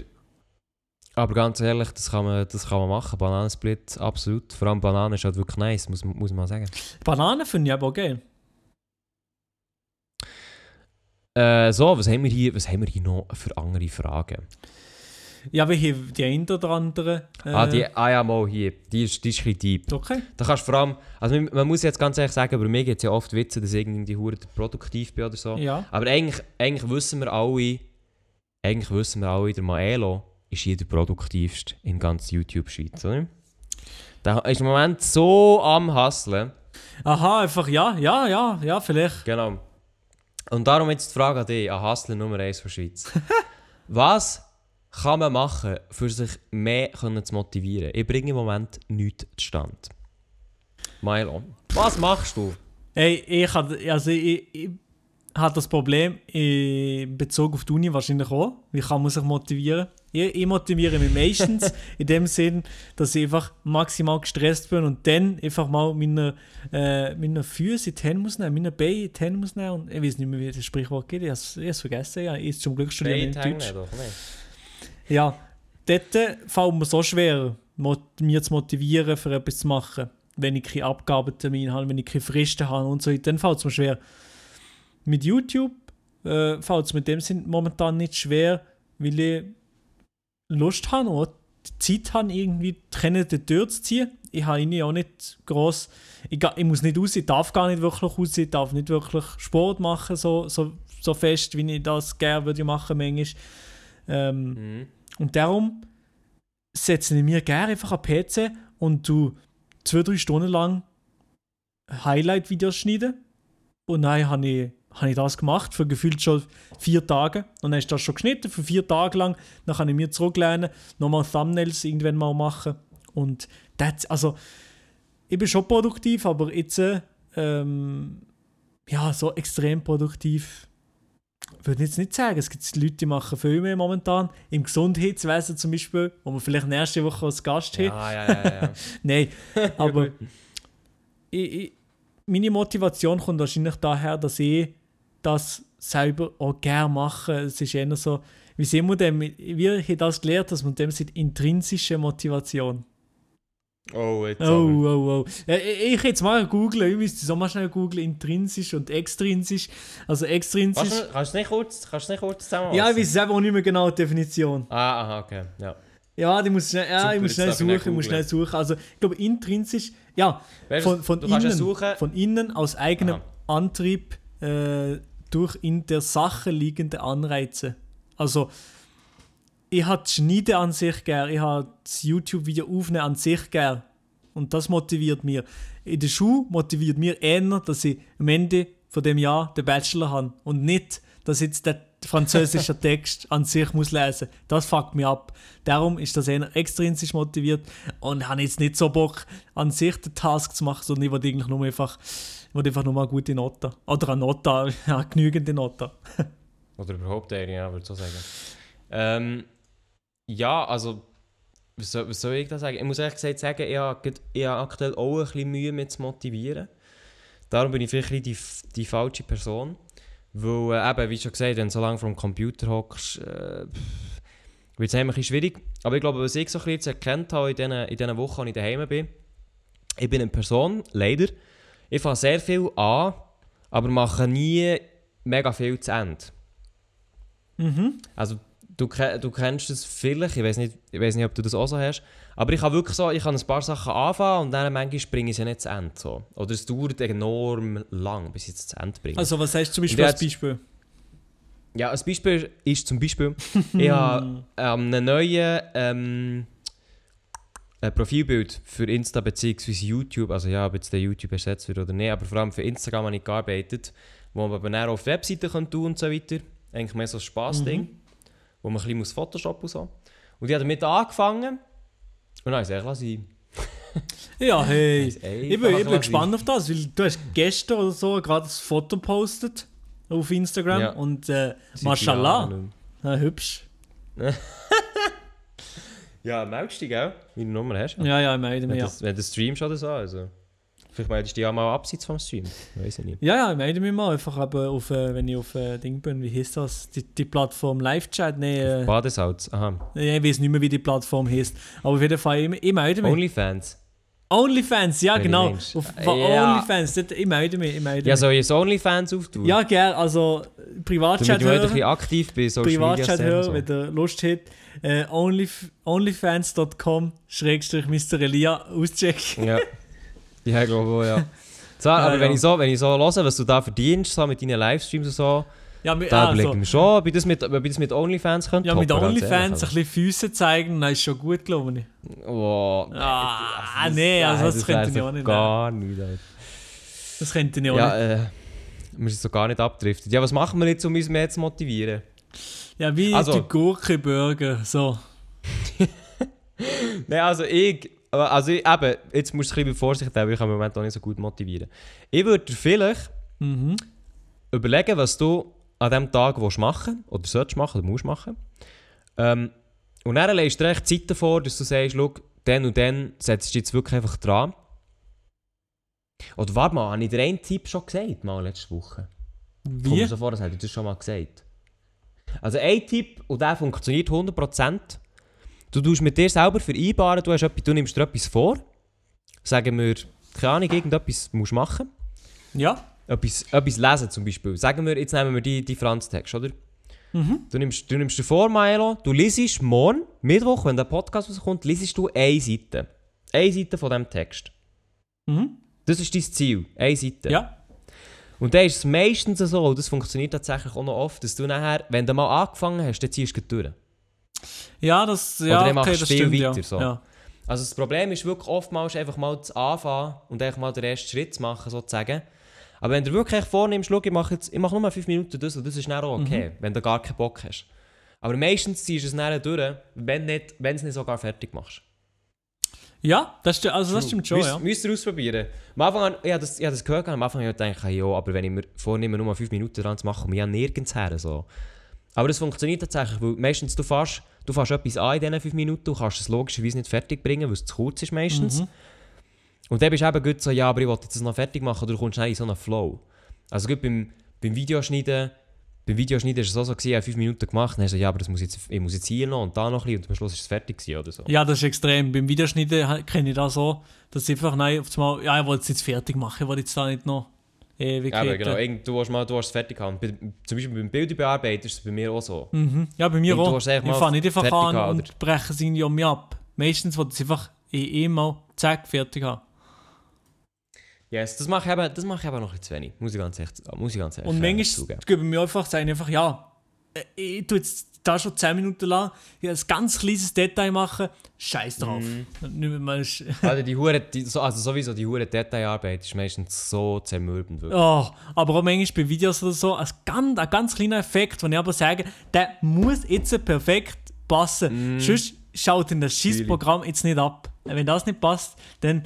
Aber ganz ehrlich, das kann man, das kann man machen. Bananensplit, absolut. Vor allem Bananen ist halt wirklich nice, muss, muss man sagen. Bananen finde ich aber auch geil. Äh, so, was haben, wir hier, was haben wir hier noch für andere Fragen? Ja, wir haben die eine oder andere. Äh, ah, die, ah ja, mal hier. Die ist, die ist ein bisschen deep. Okay. Da kannst du vor allem, also man, man muss jetzt ganz ehrlich sagen, bei mir gibt es ja oft Witze, dass ich irgendwie hure produktiv bin oder so. Ja. Aber eigentlich, eigentlich wissen wir alle, eigentlich wissen wir alle, der Maelo ist hier der produktivste in ganz YouTube-Schweiz, oder? Der ist im Moment so am Hustlen. Aha, einfach ja, ja, ja, ja, vielleicht. Genau. Und darum jetzt die Frage an dich, an Hustler Nummer 1 von Schweiz. (laughs) Was kann man machen, für sich mehr können zu motivieren? Ich bringe im Moment nichts zustande. Milo, was machst du? Hey, ich habe also ich, ich habe das Problem in Bezug auf die Uni wahrscheinlich auch. Wie kann man sich motivieren? Ich, ich motiviere mich meistens (laughs) in dem Sinn, dass ich einfach maximal gestresst bin und dann einfach mal meine, äh, meine Füße in die Hände muss nehmen, meine Beine in die Hände muss nehmen und ich weiß nicht mehr, wie das Sprichwort geht. Ich habe es vergessen. Ja, ich zum Glück studiere in Deutsch. doch nicht. Ja, dort fällt mir so schwer, mich zu motivieren, für etwas zu machen. Wenn ich keine Abgabetermine habe, wenn ich keine Fristen habe und so weiter, dann fällt es mir schwer. Mit YouTube äh, fällt es mir in dem Sinn momentan nicht schwer, weil ich Lust habe die Zeit habe, irgendwie die Rennen durchzuziehen. Ich habe irgendwie auch nicht gross, ich, ich muss nicht raus, ich darf gar nicht wirklich raus, ich darf nicht wirklich Sport machen, so, so, so fest, wie ich das gerne würde machen manchmal. Ähm, Mhm. und darum setze ich mir gerne einfach am PC und du zwei, drei Stunden lang Highlight-Videos schneiden. Und dann habe ich, habe ich das gemacht für gefühlt schon vier Tage. Und dann ist das schon geschnitten für vier Tage lang. Dann kann ich mir zurücklehnen, nochmal Thumbnails irgendwann mal machen. Und das, also, ich bin schon produktiv, aber jetzt, äh, ähm, ja, so extrem produktiv würde ich jetzt nicht sagen. Es gibt Leute, die machen viel mehr momentan. Im Gesundheitswesen zum Beispiel, wo wir vielleicht nächste Woche als Gast haben. Ja, ja, ja, ja. (laughs) Nein, aber (laughs) ich, ich, meine Motivation kommt wahrscheinlich daher, dass ich das selber auch gerne mache. Es ist eher so, wie sehen wir denn, wir haben das gelernt, dass man dem sagt, intrinsische Motivation. oh, jetzt Oh, oh, oh. Ich, ich jetzt mal googeln, ich müsste so mal schnell googeln, intrinsisch und extrinsisch. Also extrinsisch. Kannst du, kannst du nicht kurz, kannst du nicht kurz zusammenfassen? Ja, ich weiß selber auch nicht mehr genau die Definition. Ah, aha, okay, ja. Ja, die muss schnell, ja, Super, ich muss schnell ich suchen, ich muss schnell suchen. Also, ich glaube, intrinsisch, ja, Weißt von, von, ja innen, suchen- von innen aus eigenem Aha. Antrieb äh, durch in der Sache liegende Anreize. Also, ich habe das Schneiden an sich gern, ich habe das YouTube-Video aufnehmen an sich gern. Und das motiviert mir. In der Schule motiviert mir eher, dass ich am Ende von dem Jahr den Bachelor habe und nicht, dass jetzt der französische Text an sich muss lesen. Das fuckt mich ab. Darum ist das eher extrinsisch motiviert und habe jetzt nicht so Bock, an sich den Task zu machen, sondern ich will eigentlich nur einfach, ich einfach nur mal eine gute Note. Oder eine Note, (laughs) ja, genügende Note. (laughs) Oder überhaupt eine, ja, würde ich so sagen. Ähm, ja, also, was soll, was soll ich da sagen? Ich muss ehrlich gesagt sagen, ich habe, ich habe aktuell auch ein bisschen Mühe mit zu motivieren. Darum bin ich vielleicht die, die falsche Person. Weil, äh, eben, wie schon gesagt, wenn du so lange vor dem Computer hockst, äh, wird es ein bisschen schwierig. Aber ich glaube, was ich so ein bisschen jetzt erkannt habe in diesen, in diesen Wochen, als ich daheim bin, ich bin eine Person, leider, ich fange sehr viel an, aber mache nie mega viel zu Ende. Mhm. Also du, du kennst das vielleicht, ich weiß nicht, ich weiß nicht, ob du das auch so hast, aber ich kann wirklich so, ich kann ein paar Sachen anfangen und dann manchmal bringe ich sie nicht zu Ende. So. Oder es dauert enorm lang, bis ich es zu Ende bringe. Also, was heißt zum Beispiel als Beispiel? Ja, ein Beispiel ist zum Beispiel, (laughs) ich habe ähm, einen neuen ähm, ein Profilbild für Insta bzw. YouTube, also ja, ob jetzt der YouTube ersetzt wird oder nicht, aber vor allem für Instagram habe ich gearbeitet, wo man aber dann auf die Webseite kann tun und so weiter. Eigentlich mehr so ein Spaßding, wo man ein bisschen Photoshop und so. Und ich habe damit angefangen und dann ich es lassen. (laughs) Ja, hey. (laughs) Ich bin, ich bin gespannt auf das, weil du hast gestern oder so gerade das Foto postet auf Instagram Ja. und äh, Mashallah, (laughs) ja, hübsch. Ja, meldest du gell? Meine Nummer hast du. Ja, ja, ich melde mich. Wenn, Ja. wenn du streamst oder so, also. Vielleicht meldest du dich ja mal abseits vom Stream. Weiß ich nicht. ja, ja, ich melde mich mal einfach eben auf, äh, wenn ich auf äh, Ding bin, wie heißt das? Die, die Plattform Live-Chat? Nee, äh, Badesalz, aha. nee, ich weiß nicht mehr, wie die Plattform heißt. Aber auf jeden Fall, ich, ich melde mich. Onlyfans. Onlyfans, ja Wenn du genau. meinst. Auf, Ja. Onlyfans, dort, ich melde mich, ich melde Ja, soll ich jetzt Onlyfans auftun? Ja, gerne, also Privatchat ich mal wieder ein bisschen hören. aktiv bin, Social Privatchat hören, so. wenn ihr Lust habt. Äh, only, onlyfans.com Schrägstrich Mr. Elia auschecken. Ja. (laughs) Ja, ich glaube auch, ja. (laughs) So, aber ja. Wenn, ich so, wenn ich so höre, was du da verdienst, so mit deinen Livestreams und so, Ja, mit, da also, überlege ich mir schon, ob ich das mit, ob ich das mit Onlyfans könnte ja, mit toppen, Onlyfans ein ehrlich. bisschen Füße zeigen, dann ist schon gut, glaube ich. Oh, Ah, nee, also das könnte ich auch nicht. Gar nicht. Alter. Das könnte ich auch Ja, nicht. äh, wir sind so gar nicht abgedriftet. Ja, was machen wir jetzt, um uns mehr zu motivieren? Ja, wie also- die Gurke-Burger. So. (laughs) Nein, also ich, also ich, eben, jetzt musst du ein bisschen Vorsicht haben, weil ich kann im Moment auch nicht so gut motivieren. Ich würde vielleicht Mhm. überlegen, was du an diesem Tag willst machen oder sollst machen oder musst machen. Ähm, und dann legst du dir echt Zeiten vor, dass du sagst, schau, dann und dann setzt du jetzt wirklich einfach dran. Oder warte mal, habe ich dir einen Tipp schon gesagt, mal letzte Woche? Kommt Wie? mir so vor, das hätte ich das schon mal gesagt. Also ein Tipp, und der funktioniert 100%. Du tust mit dir selber vereinbaren, du, hast etwas, du nimmst dir etwas vor. Sagen wir, keine Ahnung, irgendetwas musst du machen. Ja. Etwas, etwas lesen zum Beispiel. Sagen wir, jetzt nehmen wir die, die Franz-Text, oder? Mhm. Du nimmst, du nimmst dir vor, Maelo, du liest morgen, Mittwoch, wenn der Podcast rauskommt, liest du eine Seite. Eine Seite von diesem Text. Mhm. Das ist dein Ziel, eine Seite. Ja. Und dann ist es meistens so, und das funktioniert tatsächlich auch noch oft, dass du nachher, wenn du mal angefangen hast, dann ziehst du durch. Ja, das, ja, machst okay, das viel stimmt, weiter, ja. so. ja. Also das Problem ist wirklich oftmals einfach mal zu anfangen und einfach mal den ersten Schritt zu machen, sozusagen. Aber wenn du wirklich vornimmst, schau, ich mache, jetzt, ich mache nur 5 Minuten das und das ist dann auch okay, wenn du gar keinen Bock hast. Aber meistens ziehst du es dann durch, wenn du es nicht sogar fertig machst. Ja, das, sti- also das stimmt schon, Müsst, ja. Müsst ihr ausprobieren. Am Anfang, an, ich habe das, ich habe das gehört, am Anfang habe ich gedacht, ja, aber wenn ich mir vornehme, nur 5 Minuten dran zu machen, komme ich ja nirgends her. So. Aber das funktioniert tatsächlich, weil meistens du fährst, du fährst etwas an in diesen 5 Minuten, du kannst es logischerweise nicht fertig bringen, weil es zu kurz ist meistens. Mhm. Und dann bist du eben gut so, ja, aber ich wollte jetzt das noch fertig machen, oder du kommst schnell in so einen Flow. Also gut beim, beim Videoschneiden, beim Videoschneiden war es auch so, gewesen, ich habe 5 Minuten gemacht, dann hast du so, ja, aber das muss jetzt, ich muss jetzt hier noch und da noch ein bisschen und am Schluss ist es fertig gewesen, oder so. Ja, das ist extrem. Beim Videoschneiden kenne ich das so, dass ich einfach nein, auf einmal, ja, ich wollte es jetzt fertig machen, ich wollte jetzt da nicht noch ewig Aber genau, irgend- du willst mal, du willst es fertig. Bei, zum Beispiel beim Bilderbearbeiten ist es bei mir auch so. Mhm. Ja, bei mir Irgendwo auch. hast Ich mal fange nicht einfach an gehabt, und breche es irgendwie um mich ab. Meistens ich es einfach in einmal zack, fertig haben. Yes, das mache ich eben, das mache ich eben noch ein zu wenig. Muss ich ganz echt, muss ich ganz ehrlich Und äh, manchmal zugeben. geben mir einfach, sagen einfach, ja, äh, ich tue jetzt da schon 10 Minuten lang ja, ein ganz kleines Detail machen, scheiß drauf. Mhm. Nicht mehr sch- (laughs) Also, die Hure, die, so, also sowieso die hure Detailarbeit ist meistens so zermürbend. wirklich. Oh, aber auch manchmal bei Videos oder so, ein ganz, ein ganz kleiner Effekt, wo ich aber sage, der muss jetzt perfekt passen. Sonst schaut in das Schießprogramm jetzt nicht ab. Wenn das nicht passt, dann,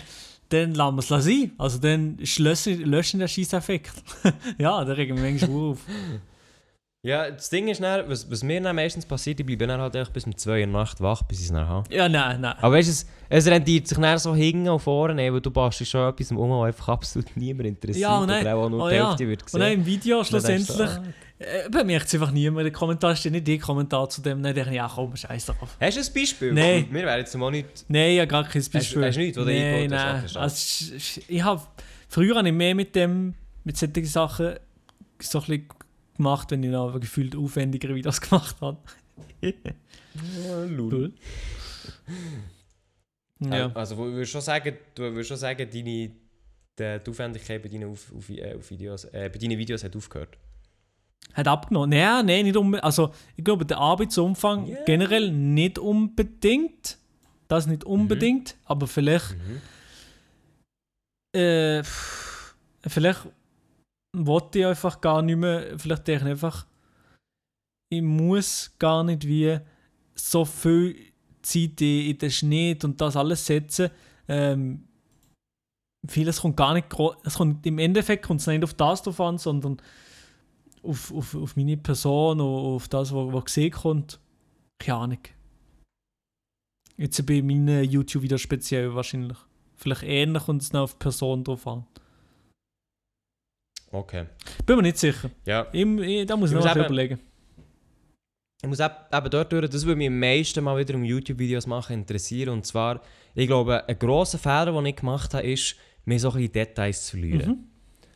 dann lassen wir es sein. Also dann löschen, löschen den Schießeffekt. (laughs) ja, da regen wir manchmal auf. (laughs) Ja, das Ding ist dann, was, was mir dann meistens passiert, ich bleibe dann halt echt bis um 2 Uhr nacht wach, bis ich es dann habe. Ja, nein, nein. Aber weißt du, es, es rendiert sich dann so hinten und vorne, weil du bastelst schon etwas um, was einfach absolut niemand interessiert. Ja, und oder auch nur oh, die ja. Hälfte wird und gesehen. dann im Video Und schlussendlich ah. äh, bemerkt es einfach niemand. Der Kommentar steht nicht die Kommentar zu dem. Dann denke ich, ja komm, scheiß drauf. Hast du ein Beispiel? Nein. Wir wären jetzt mal nicht... Nein, ja gar kein Beispiel. hast du nichts, wo du nein, hast? Also, ich habe früher habe ich mehr mit dem mit solchen Sachen so ein bisschen gemacht, wenn ich noch gefühlt aufwendigere Videos gemacht habe. Cool. Ja. Also, wo- würdest schon sagen, du würdest schon sagen, deine, die, Aufwendigkeit bei deinen, auf, auf, äh, auf Videos, äh, bei deinen Videos hat aufgehört. Hat abgenommen. Nein, nein, nicht unbedingt. Also, ich glaube, der Arbeitsumfang Ja. generell nicht unbedingt. Das nicht unbedingt, aber vielleicht. Äh, pff, vielleicht wollte ich einfach gar nicht mehr. Vielleicht denke ich einfach, ich muss gar nicht wie so viel Zeit in den Schnitt und das alles setzen. Ähm, vieles kommt gar nicht. Es kommt, Im Endeffekt kommt es nicht auf das drauf an, sondern auf, auf, auf meine Person, auf auf das, was, gesehen kommt. Keine Ahnung. Jetzt bei meinen YouTube-Videos speziell wahrscheinlich. Vielleicht ähnlich kommt es auf Person drauf an. Okay. Bin mir nicht sicher. Ja. Ich, ich, da muss ich Ich noch eben- überlegen. Ich muss eben eben dort durch, das würde mich am meisten mal wieder um YouTube-Videos machen interessieren. Und zwar, ich glaube, ein grosser Fehler, den ich gemacht habe, ist, mir so ein Details zu verlieren. Mhm.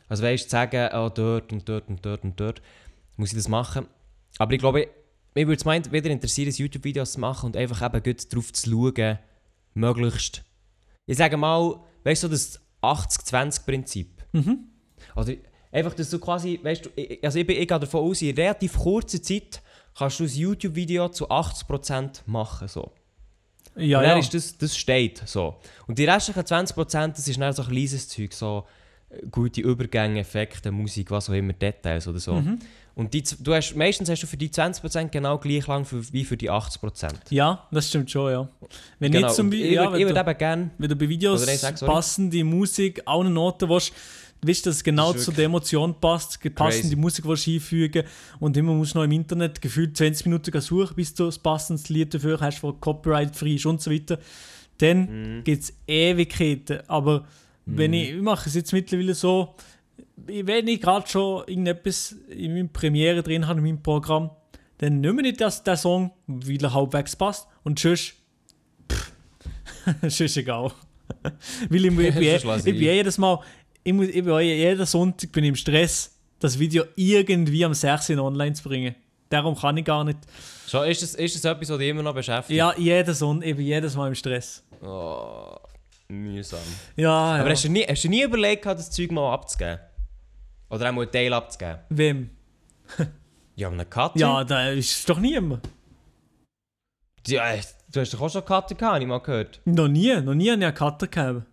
Also weißt du, zu sagen, oh, dort und dort und dort und dort muss ich das machen. Aber ich glaube, mich würde es meint, wieder interessieren, YouTube-Videos zu machen und einfach eben gut darauf zu schauen, möglichst. Ich sage mal, weißt du, das 80-20-Prinzip. Mhm. Oder einfach, dass du quasi, weißt du, ich- also ich, bin- ich gehe davon aus, in relativ kurzer Zeit kannst du ein YouTube-Video zu 80% machen. So. Ja, und dann ja. ist das, das steht so. Und die restlichen 20% das ist dann so kleines Zeug, so äh, gute Übergänge, Effekte, Musik, was auch immer, Details oder so. Mhm. Und die, du hast, meistens hast du für die 20% genau gleich lang für, wie für die 80%. ja, das stimmt schon, ja. Wenn Genau. nicht zum Beispiel, ich ja, würde wenn, du, eben gerne... wenn du bei Videos passende Musik, auch eine Note willst, weißt, dass es genau ist zu der Emotion passt, passende. Musik willst einfügen und immer musst du noch im Internet gefühlt 20 Minuten suchen, bis du das passende Lied dafür hast, das copyright-free ist und so weiter. Dann Mhm. gibt es Ewigkeiten. Aber wenn ich, ich mache es jetzt mittlerweile so, wenn ich gerade schon irgendetwas in meinem Premiere drin habe, in meinem Programm, dann nehme ich das, den Song, weil er halbwegs passt und sonst, pff, (laughs) sonst egal. (laughs) weil ich, ich, So ich, ich bin jedes Mal, ich, muss, ich bin jeden Sonntag bin ich im Stress, das Video irgendwie am 6 Uhr online zu bringen. Darum kann ich gar nicht. Schon, ist, das, ist das etwas, was dich immer noch beschäftigt? Ja, jeden Sonntag, ich bin jedes Mal im Stress. Oh, mühsam. Ja, Aber ja. hast du, nie, hast du nie überlegt, das Zeug mal abzugeben? Oder einmal einen Teil abzugeben? Wem? (laughs) Ja, einen Cutter? Ja, da ist doch niemand. ja. Du hast doch auch schon einen Cutter gehabt, habe ich mal gehört. Noch nie, noch nie habe ich einen Cutter gehabt.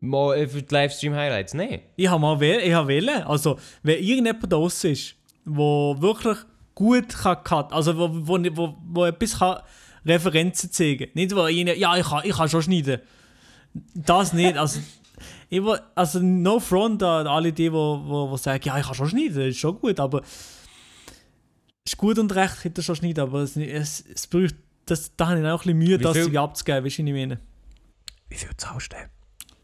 Mal äh, für die Livestream-Highlights? Nein. Ich habe mal wählen, ich habe wählen. Also, wenn irgendjemand da draussen ist, wo wirklich gut kann cut, also wo, wo, wo, wo etwas kann Referenzen zeigen Nicht, wo einer, ja, ich kann, ich kann schon schneiden. Das nicht. Also, (laughs) ich, will- also no front an alle die, wo, wo, wo sagen, ja, ich kann schon schneiden, ist schon gut, aber ist gut und recht, ich kann schon schneiden, aber es, es, es braucht, das, da habe ich auch ein bisschen Mühe, Wie das abzugeben, weißt du, was ich meine? Wie viel zahlst du denn?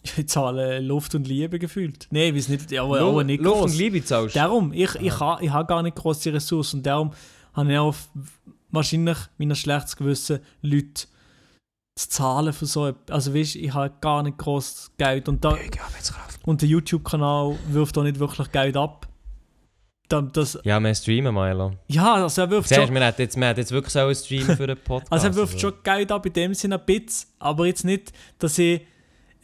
(laughs) Ich zahle Luft und Liebe gefühlt. Nein, weiß nicht, aber, Lu- aber nicht Luft groß. und Liebe zahlst? Darum, ich, ich, ha, ich habe gar nicht große Ressourcen und darum habe ich auch wahrscheinlich mein schlechtes Gewissen, Leute zu zahlen für so etwas. Also weißt, ich habe gar nicht groß Geld und, da, Ich und der YouTube-Kanal wirft auch nicht wirklich Geld ab. Da, das, Ja, wir streamen mal. Siehst ja, also er wirft du, schon, wir hätten jetzt, wir jetzt wirklich so einen Stream für den (laughs) Podcast. also er wirft schon Geld ab in dem Sinne ein bisschen, aber jetzt nicht, dass ich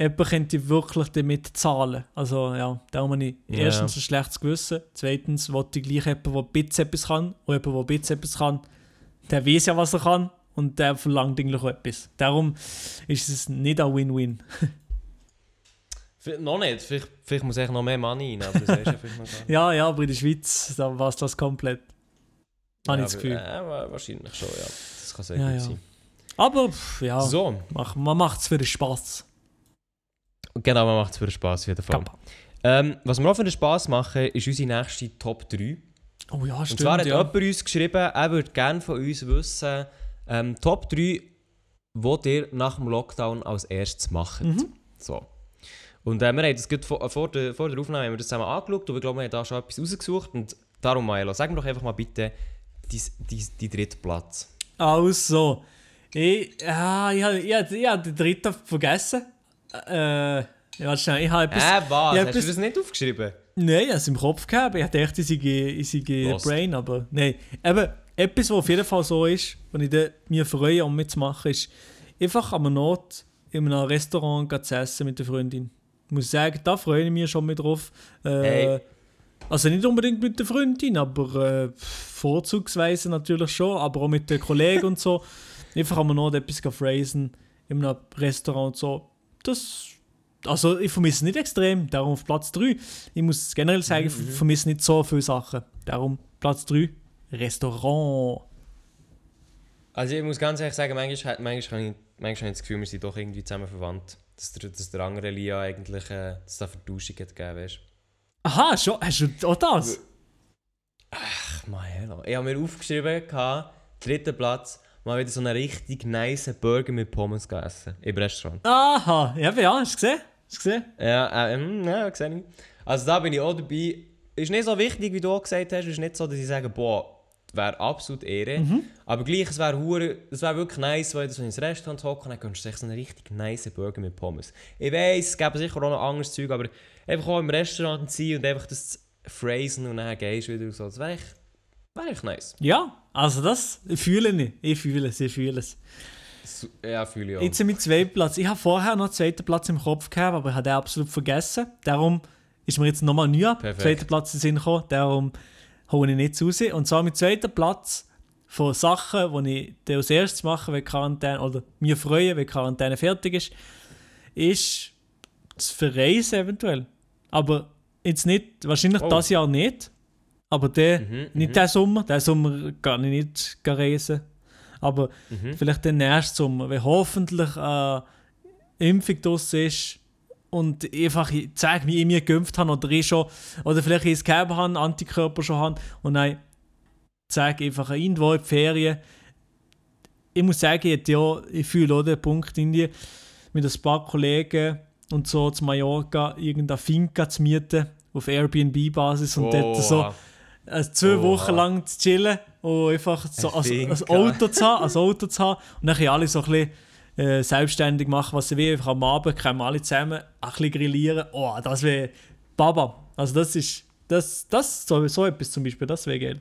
jemand könnte wirklich damit zahlen. Also ja, darum habe ich Ja. erstens ein schlechtes Gewissen, zweitens wollte ich gleich jemanden, der ein bisschen etwas kann und jemand, der ein bisschen etwas kann, der weiß ja, was er kann und der verlangt eigentlich auch etwas. Darum ist es nicht ein Win-Win. (laughs) Noch nicht. Vielleicht, vielleicht muss ich noch mehr Money rein, aber das vielleicht noch gar nicht. (laughs) Ja, ja, aber in der Schweiz da war es das komplett. Habe ich das Gefühl. Äh, wa- wahrscheinlich schon, ja. Das kann sehr Ja, gut ja. sein. Aber pff, ja, So, mach, man macht es für den Spaß. Genau, man macht es für den Spass auf jeden Fall. Ähm, was wir auch für den Spass machen, ist unsere nächste Top 3. Oh ja, Und stimmt. zwar hat ja. jemand uns geschrieben, er würde gerne von uns wissen, ähm, Top 3, wo ihr nach dem Lockdown als erstes macht. Mhm. So. Und äh, wir haben das vor, vor, der, vor der Aufnahme haben wir das zusammen angeschaut und ich glaube, wir haben da schon etwas rausgesucht. Und darum, Milo, sag mir doch einfach mal bitte dein, dein, dein dritten Platz. Also, ich, ja, ich habe ich, hab- ich hab den dritten vergessen. Äh, ja, schnell, ich habe etwas. Äh, was? Hast du das nicht aufgeschrieben? Nein, ich habe es im Kopf gehabt. Ich dachte, ich sei. Brain, aber nein. Eben, etwas, was auf jeden Fall so ist, was ich mir freue, um mitzumachen, ist einfach am Not in einem Restaurant zu essen mit der Freundin. Ich muss sagen, da freue ich mich schon mit drauf. Äh, Hey. Also nicht unbedingt mit der Freundin, aber äh, vorzugsweise natürlich schon, aber auch mit den Kollegen und so. (laughs) Einfach einmal noch etwas phrasen in einem Restaurant und so. Das, also ich vermisse nicht extrem, darum auf Platz 3. Ich muss generell sagen, ich vermisse nicht so viele Sachen. Darum Platz 3, Restaurant. Also ich muss ganz ehrlich sagen, manchmal, manchmal, habe ich, manchmal habe ich das Gefühl, wir sind doch irgendwie zusammen verwandt. Dass der, dass der andere Lia eigentlich äh, dass da Vertauschung hat gegeben, weißt du? Aha, schon, hast du auch das? Ach, mal hello. Ich habe mir aufgeschrieben, gehabt, dritten Platz, mal wieder so einen richtig nice Burger mit Pommes gegessen. Im Restaurant. Aha, ja, ja, hast du gesehen? Hast du gesehen? Ja, äh, ähm, ja, sehe ich. Also da bin ich auch dabei. Ist nicht so wichtig, wie du auch gesagt hast. Ist nicht so, dass ich sage, boah, wäre absolut Ehre. Aber gleich, es wäre hure, es wäre wirklich nice, wenn du so ins Restaurant hocken und dann gönnst du so einen richtig nice Burger mit Pommes. Ich weiss, es gäbe sicher auch noch anderes Zeug, aber einfach auch im Restaurant sein und einfach das phrasen und dann gehst du wieder so. Das wäre echt, wäre echt nice. Ja, also das fühle ich. Ich fühle es, ich fühle es. Ja, fühle ich auch. Jetzt sind wir zweiten Platz. Ich habe vorher noch einen zweiten Platz im Kopf gehabt, aber ich habe den absolut vergessen. Darum ist mir jetzt nochmal neu Perfekt. zweiter Platz in den Sinn gekommen. Darum hole ich nicht raus. Und zwar mit zweiten Platz von Sachen, die ich dann als erstes mache, wenn Quarantäne, oder mir freue, wenn Quarantäne fertig ist, ist das Verreisen eventuell. Aber jetzt nicht, wahrscheinlich Oh. das Jahr nicht. Aber der, Mhm, nicht der Sommer, der Sommer kann ich nicht reisen. Aber Mhm. vielleicht den nächsten Sommer, wenn hoffentlich eine Impfung draussen ist und einfach zeige, wie ich mir geimpft habe oder ich schon, oder vielleicht ich es gehabt habe, Antikörper schon habe und dann zeige einfach irgendwo in die Ferien. Ich muss sagen, ich, ja, ich fühle auch den Punkt in dir, mit ein paar Kollegen und so zu Mallorca irgendeine Finca zu mieten auf Airbnb-Basis und dort so äh, zwei Oha. Wochen lang zu chillen und einfach so Eine als, als. Auto zu haben, als Auto zu haben und dann können alle so ein bisschen äh, selbstständig machen, was sie wollen. Einfach am Abend können wir alle zusammen ein bisschen grillieren. Oh, das wäre Baba. Also das ist, das, das so, so etwas zum Beispiel, das wäre geil.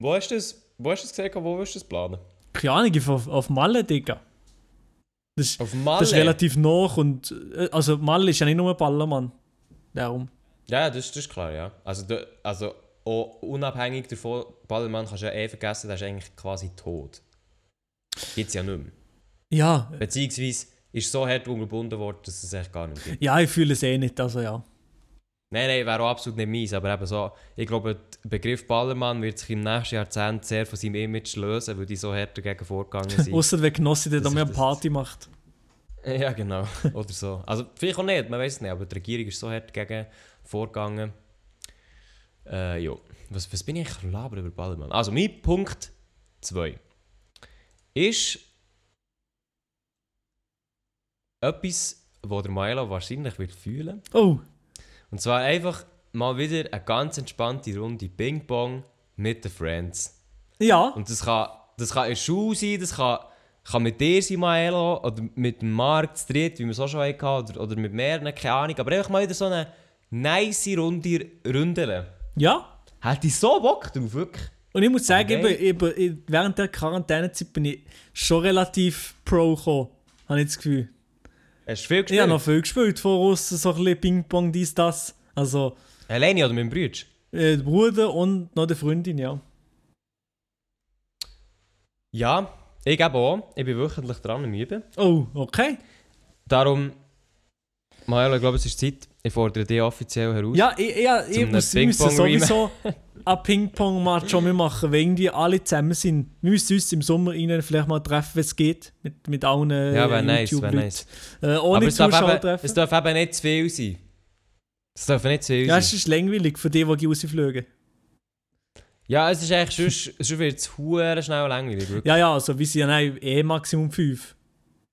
Wo hast du das, wo hast du das gesehen, wo willst du das planen? Keine Ahnung, auf, auf Malle, Digga. Das ist, Malle? das ist relativ nah und, äh, also Malle ist ja nicht nur ein Ballermann. Darum. Ja, das, das ist klar, ja. Also, du, also auch unabhängig davon, Ballermann kannst du ja eh vergessen, der ist eigentlich quasi tot. Gibt's ja nicht mehr. Ja, Beziehungsweise ist so hart umgebunden worden, dass es echt gar nicht gibt. ja, ich fühle es eh nicht, also ja. Nein, nein, wäre auch absolut nicht meins, aber eben so, ich glaube, der Begriff Ballermann wird sich im nächsten Jahrzehnt sehr von seinem Image lösen, weil die so hart dagegen vorgegangen (laughs) sind. Außer wenn Knossi dann mehr Party macht. ja, genau. Oder so. Also, vielleicht auch nicht, man weiß es nicht, aber die Regierung ist so hart dagegen vorgegangen. Äh, ja. Was, was bin ich labern über Ballermann? Also, mein Punkt 2 ist etwas, was der Milo wahrscheinlich wird fühlen Oh, Und zwar einfach mal wieder eine ganz entspannte Runde Ping-Pong mit den Friends. ja. Und das kann, das kann in Schule sein, das kann, kann mit dir sein, Maelo, oder mit dem Markt zu dritt, wie wir es auch schon hatten, oder, oder mit mehreren, keine Ahnung. Aber einfach mal wieder so eine nice Runde Ründeln. Ja. Hätte ich so Bock drauf, wirklich. Und ich muss sagen, Okay. eben, eben, während der Quarantänezeit bin ich schon relativ pro gekommen, habe ich das Gefühl. Hast du viel Ich gespielt? habe noch viel gespielt, voraus, so ein bisschen Ping-Pong, dies, das. Also, Alleine oder mit dem Bruder? äh, der Bruder und noch die Freundin, ja. Ja, ich gebe auch. Ich bin wöchentlich dran am Üben. Oh, okay. Darum, Maelo, ich glaube, es ist Zeit. Ich fordere dich offiziell heraus. Ja, ich, ich, ich, muss, wir müssen sowieso ein Ping-Pong-Match schon machen, wenn irgendwie alle zusammen sind. Wir müssen uns im Sommer rein vielleicht mal treffen, wenn es geht. Mit, mit allen äh, Ja, wäre nice, wäre nice. Äh, ohne Aber es darf, Zuschauer eben, treffen. es darf eben nicht zu viel sein. Es darf nicht zu viel Ja, sein. es ist langweilig für die, die rausfliegen. Ja, es ist eigentlich, sonst, sonst wird es schnell langweilig. wirklich. Ja, ja, also wir sind ja eh Maximum 5.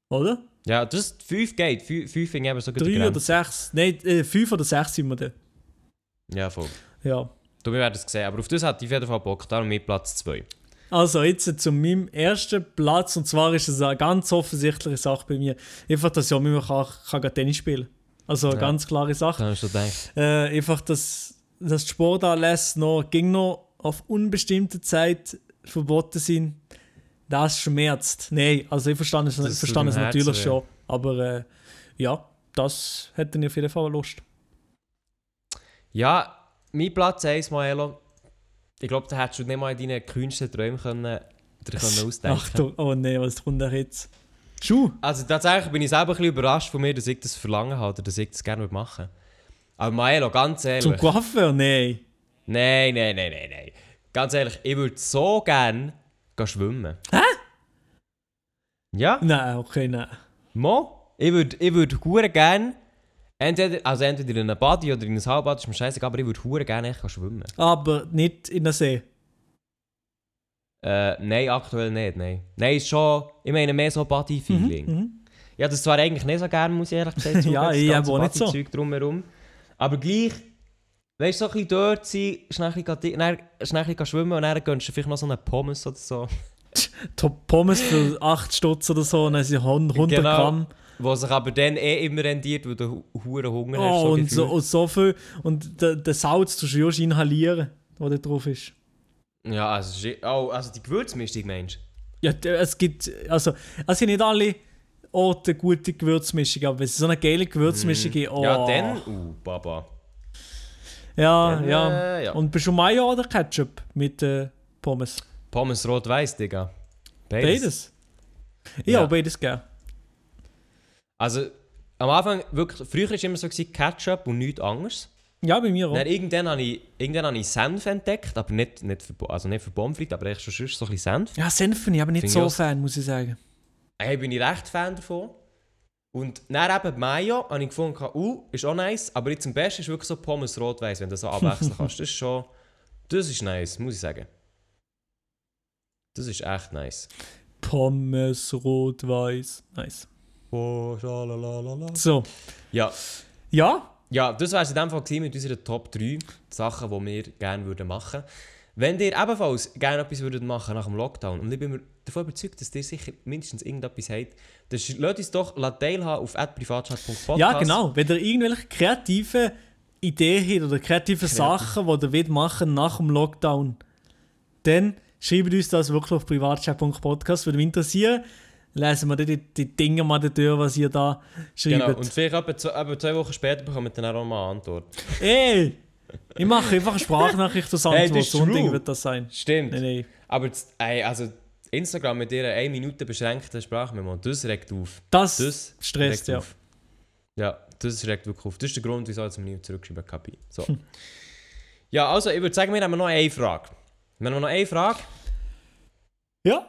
Oder? Ja, das 5 geht. 5 finde ich eben so gut. 3 oder 6. Nein, 5 oder 6 sind wir dann. Ja, voll. Ja. Du, wir werden es sehen. Aber auf das hat ich auf jeden Fall Bock. Darum mit Platz 2. Also jetzt zu meinem ersten Platz und zwar ist es eine ganz offensichtliche Sache bei mir. Einfach, dass ich auch immer kann, kann Tennis spielen Also eine Ja. ganz klare Sache. Dann hast du gedacht. Äh, einfach, dass, dass die Sportanlässe noch, ging noch auf unbestimmte Zeit verboten sind. Das schmerzt. Nein, also ich verstand es, ich verstand es Herzen natürlich weh. schon. Aber äh, ja, das hätte ich auf jeden Fall Lust. Ja, mein Platz 1, Maelo, ich glaube, da hättest du nicht mal in deinen kühnsten Träumen können, dir können (laughs) ausdenken Achtung, oh nee, was kommt da jetzt? Schuh? Also tatsächlich bin ich selber ein bisschen überrascht von mir, dass ich das verlangen habe oder dass ich das gerne machen würde. Aber Maelo, ganz ehrlich. Zum Coiffeur? Nein. Nein, nein, nein, nein, nein. Ganz ehrlich, ich würde so gerne gehen schwimmen. Hä? Ja, Nein, okay, nein. Mo. Ich würde ich würd hure gerne, entweder, also entweder in einem Body oder in einem Halbbad, ist mir scheißegal, aber ich würde hure gerne echt schwimmen. Aber nicht in der See. Äh, nein, aktuell nicht, nein. Nein, ist schon, ich meine mehr so Body-Feeling. Mhm. Ja, das zwar eigentlich nicht so gerne, muss ich ehrlich gesagt Ja, das ich aber auch nicht so. Drumherum. Aber gleich, weißt du, so ein bisschen dort sein, schnell ein bisschen, gehen- dann schnell ein bisschen schwimmen und dann gönnst du vielleicht noch so eine Pommes oder so. (laughs) Top Pommes für 8 Stutz oder so, und dann sind 100 100 Genau. Gramm. Was sich aber dann eh immer rendiert, weil du hure Hunger hast. Oh, und, gefühlt. so, und so viel. Und der, der Salz tust du ja schon inhalieren, der da drauf ist. Ja, also, ist- oh, also die Gewürzmischung meinst Ja, d- es gibt. Also, es sind nicht alle Orte gute Gewürzmischung, aber wenn es so eine geile Gewürzmischung gibt, du? oh. Ja, dann, uh, Baba. Ja, Dann, ja. äh, ja. Und bist du Mayo oder Ketchup mit äh, Pommes? Pommes rot-weiß, Digga. Beides. Ich Ja. habe beides gern. Also, am Anfang, wirklich, früher war es immer so gewesen, Ketchup und nichts anderes. Ja, bei mir auch. Dann irgendwann habe ich, irgendwann habe ich Senf entdeckt, aber nicht, nicht, für, also nicht für frites, aber echt schon sonst so ein bisschen Senf. Ja, Senf bin ich aber nicht Finde so. Fan, muss ich sagen. Hey, bin ich recht Fan davon. Und dann eben Mayo habe ich gefunden, uh, ist auch nice, aber jetzt am besten ist wirklich so Pommes rot-weiß, wenn du so abwechseln (laughs) kannst. Das ist schon, das ist nice, muss ich sagen. Das ist echt nice. Pommes, rot-weiß. Nice. Oh. So. Ja, Ja, ja, das war es in dem Fall mit unseren Top 3 Sachen, die wir gerne würden machen Wenn ihr ebenfalls gerne etwas würdet machen nach dem Lockdown, und ich bin mir davon überzeugt, dass ihr sicher mindestens irgendetwas habt, dann lasst uns doch teilhaben auf privatchat.podcast. ja, genau. Wenn ihr irgendwelche kreativen Ideen habt oder kreative Sachen, die ihr wollt machen nach dem Lockdown, dann schreibt uns das wirklich auf privatchat.podcast. Würde mich interessieren. Lesen wir die, die Dinge mal durch, was ihr da schreibt. Genau, und vielleicht etwa zwei, Wochen später bekommen wir dann auch mal eine Antwort. Ey! Ich mache einfach eine Sprachnachricht Hey, Antwort. das ist so ein. Ding wird das sein. Stimmt. Nein, nein. Aber ey, also Instagram mit ihrer 1 Minute beschränkten Sprachmemo, das regt auf. Das, Das stresst, ja. auf. Ja, das regt wirklich auf. Das ist der Grund, wieso ich mir nicht zurückgeschrieben habe. So. Hm. ja, also ich würde sagen, wir haben noch eine Frage. Wir haben noch eine Frage. Ja.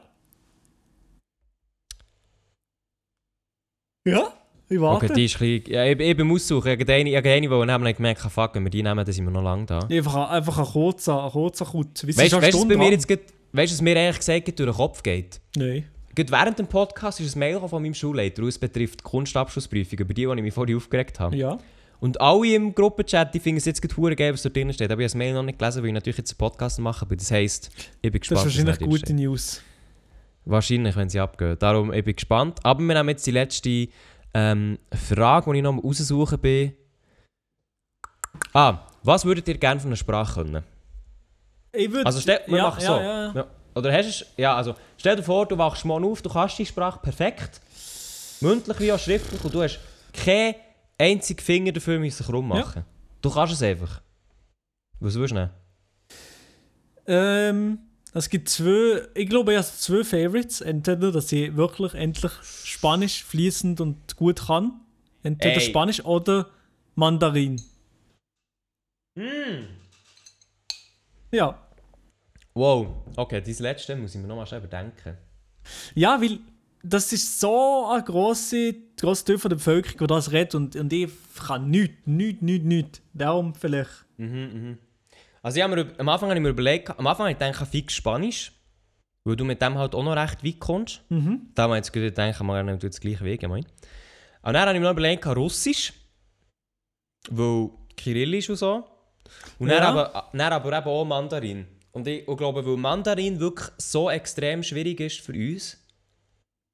Ja, ich warte. Okay, die ist ein bisschen, ja, ich, ich bin aussuchen. Ich habe eine, ich habe eine, die wir haben gemerkt, fuck, wenn wir die nehmen, dann sind wir noch lange da. Einfach, einfach ein kurzer, ein kurzer Kut. Wie Weißt du, was bei mir jetzt grad- weißt du, was mir eigentlich gesagt hat, durch den Kopf geht? Nein. Gerade während dem Podcast ist ein Mail von meinem Schulleiter, und es betrifft die Kunstabschlussprüfung, über die, die ich mich vorhin aufgeregt habe. Ja. Und alle im Gruppenchat, die finden es jetzt gerade geil, was da drin steht. Aber ich habe das Mail noch nicht gelesen, weil ich natürlich jetzt einen Podcast mache. Aber das heisst, ich bin Das gespannt, ist was wahrscheinlich gute steht. News. Wahrscheinlich, wenn sie abgehen. Darum, ich bin gespannt. Aber wir haben jetzt die letzte ähm, Frage, die ich noch mal raussuchen bin. Ah, was würdet ihr gerne von einer Sprache können? Ich würde. Also stell, wir ja, machen ja, so. ja, ja. Oder hast du es? Ja, also stell dir vor, du wachst morgen auf, du kannst die Sprache perfekt. Mündlich wie auch schriftlich und du hast keinen einzigen Finger dafür müssen sich rummachen. Du kannst es einfach. Was willst du nehmen? Ähm, es gibt zwei, ich glaube, ich habe zwei Favorites. Entweder, dass ich wirklich endlich Spanisch fließend und gut kann. Entweder Ey. Spanisch oder Mandarin. Mm. Ja. Wow, okay, dieses letzte muss ich mir nochmal schnell überdenken. Ja, weil das ist so ein grosser, grosser Teil von der Bevölkerung, die das redet und, und ich kann nichts, nichts, nichts, nichts. Darum vielleicht. Mhm, mhm. Also ich hab mir, am Anfang habe ich mir überlegt, am Anfang habe ich gedacht, fix Spanisch, weil du mit dem halt auch noch recht weit kommst. Mhm. Da habe ich jetzt gedacht, wir gehen den gleichen Weg. Ich mein. Und dann habe ich mir noch überlegt, Russisch, weil Kyrillisch und so. Und dann, Ja. aber, dann aber eben auch Mandarin. Und ich und glaube, weil Mandarin wirklich so extrem schwierig ist für uns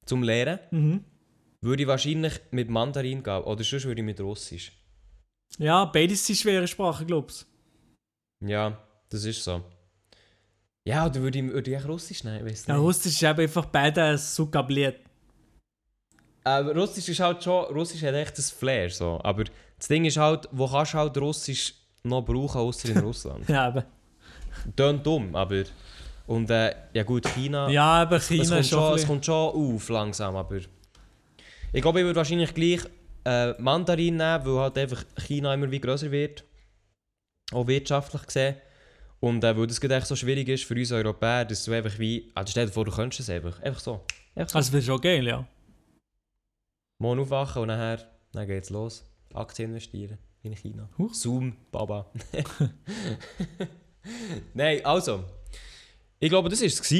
zum Lernen, Mhm. würde ich wahrscheinlich mit Mandarin gehen. Oder sonst würde ich mit Russisch. Ja, beides sind schwere Sprachen, glaubst Ja, das ist so. Ja, oder würde ich, würde ich Russisch nehmen? Ich weiß Ja. Russisch ist einfach beide Sukabliet. Aber Russisch ist halt schon, Russisch hat echt das Flair so. Aber das Ding ist halt, wo kannst du halt Russisch noch brauchen, außer in (laughs) Russland. Ja, eben. Tönt dumm, aber... Und äh, ja gut, China... Ja, aber es, China kommt ist schon, es kommt schon auf langsam, aber... Ich glaube, ich würde wahrscheinlich gleich äh, Mandarin nehmen, weil halt einfach China immer wie größer wird. Auch wirtschaftlich gesehen. Und äh, weil das gerade echt so schwierig ist für uns Europäer, dass du einfach wie... Also stell dir vor, du könntest es einfach. Einfach so. Einfach so. Also, das ist schon geil, ja. Morgen aufwachen und nachher dann geht's los. Aktien investieren in China. Huch. Zoom, Baba. (laughs) (laughs) (laughs) Nein, also. Ich glaube, das war es.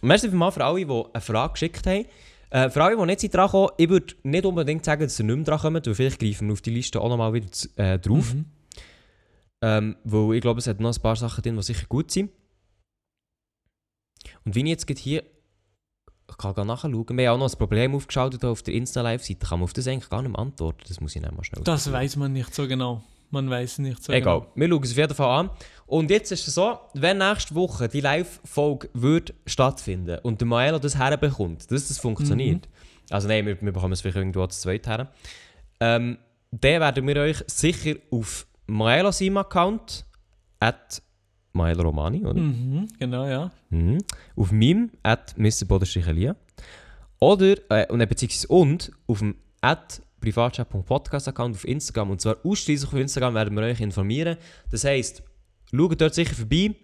Merci vielmals für alle, die eine Frage geschickt haben. Äh, für alle, die nicht sind dran gekommen, ich würde nicht unbedingt sagen, dass ihr nicht mehr dran kommt, weil vielleicht greifen wir auf die Liste auch nochmal wieder äh, drauf. Mhm. Ähm, weil ich glaube, es hat noch ein paar Sachen drin, die sicher gut sind. Und wie ich jetzt hier ich kann gar nachschauen, wir haben auch noch ein Problem aufgeschaltet auf der Insta-Live-Seite. Kann man auf das eigentlich gar nicht antworten? Das muss ich nicht mal schnell Das weiß man nicht so genau. Man weiß nicht so Egal, genau. wir schauen es auf jeden Fall an. Und jetzt ist es so, wenn nächste Woche die Live-Folge wird stattfinden und der Maelo das herbekommt, dass das funktioniert, also nein, wir, wir bekommen es vielleicht irgendwo zu zweit her, ähm, dann werden wir euch sicher auf Maelo seinem Account, at Maelo Romani, oder? Mhm, genau, ja. Mhm. Auf meinem, at Mr. Oder, äh, und, äh, beziehungsweise und, auf dem at privatchat.podcast-Account auf Instagram. Und zwar ausschließlich auf Instagram werden wir euch informieren. Das heisst, schaut dort sicher vorbei.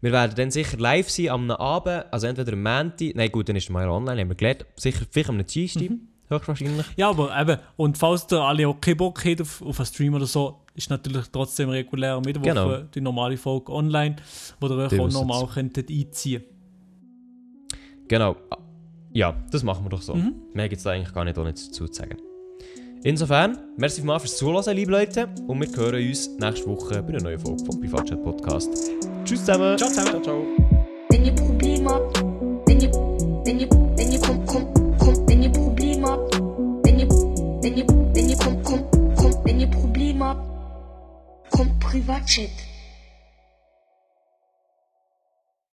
Wir werden dann sicher live sein am Abend, also entweder am Montag, nein gut, dann ist mal online, haben wir gelernt, sicher vielleicht am Dienstag, höchstwahrscheinlich. Ja, aber eben, und falls ihr alle keinen Bock habt auf, auf einen Stream oder so, ist natürlich trotzdem regulär Mittwoch Genau. die normale Folge online, wo ihr euch auch normal könntet einziehen Genau. Ja, das machen wir doch so. Mhm. Mehr gibt es da eigentlich gar nicht, auch nicht dazu zu sagen. Insofern, merci mal fürs Zuhören, liebe Leute. Und wir hören uns nächste Woche bei einer neuen Folge vom Privatchat Podcast. Tschüss zusammen. Ciao zusammen. ciao. ciao. Wenn ihr Probleme habt, wenn ihr, wenn ihr, wenn ihr wenn Probleme habt, wenn ihr, wenn ihr, wenn ihr kommt, kommt, kommt, wenn ihr Probleme habt, kommt Privatchat.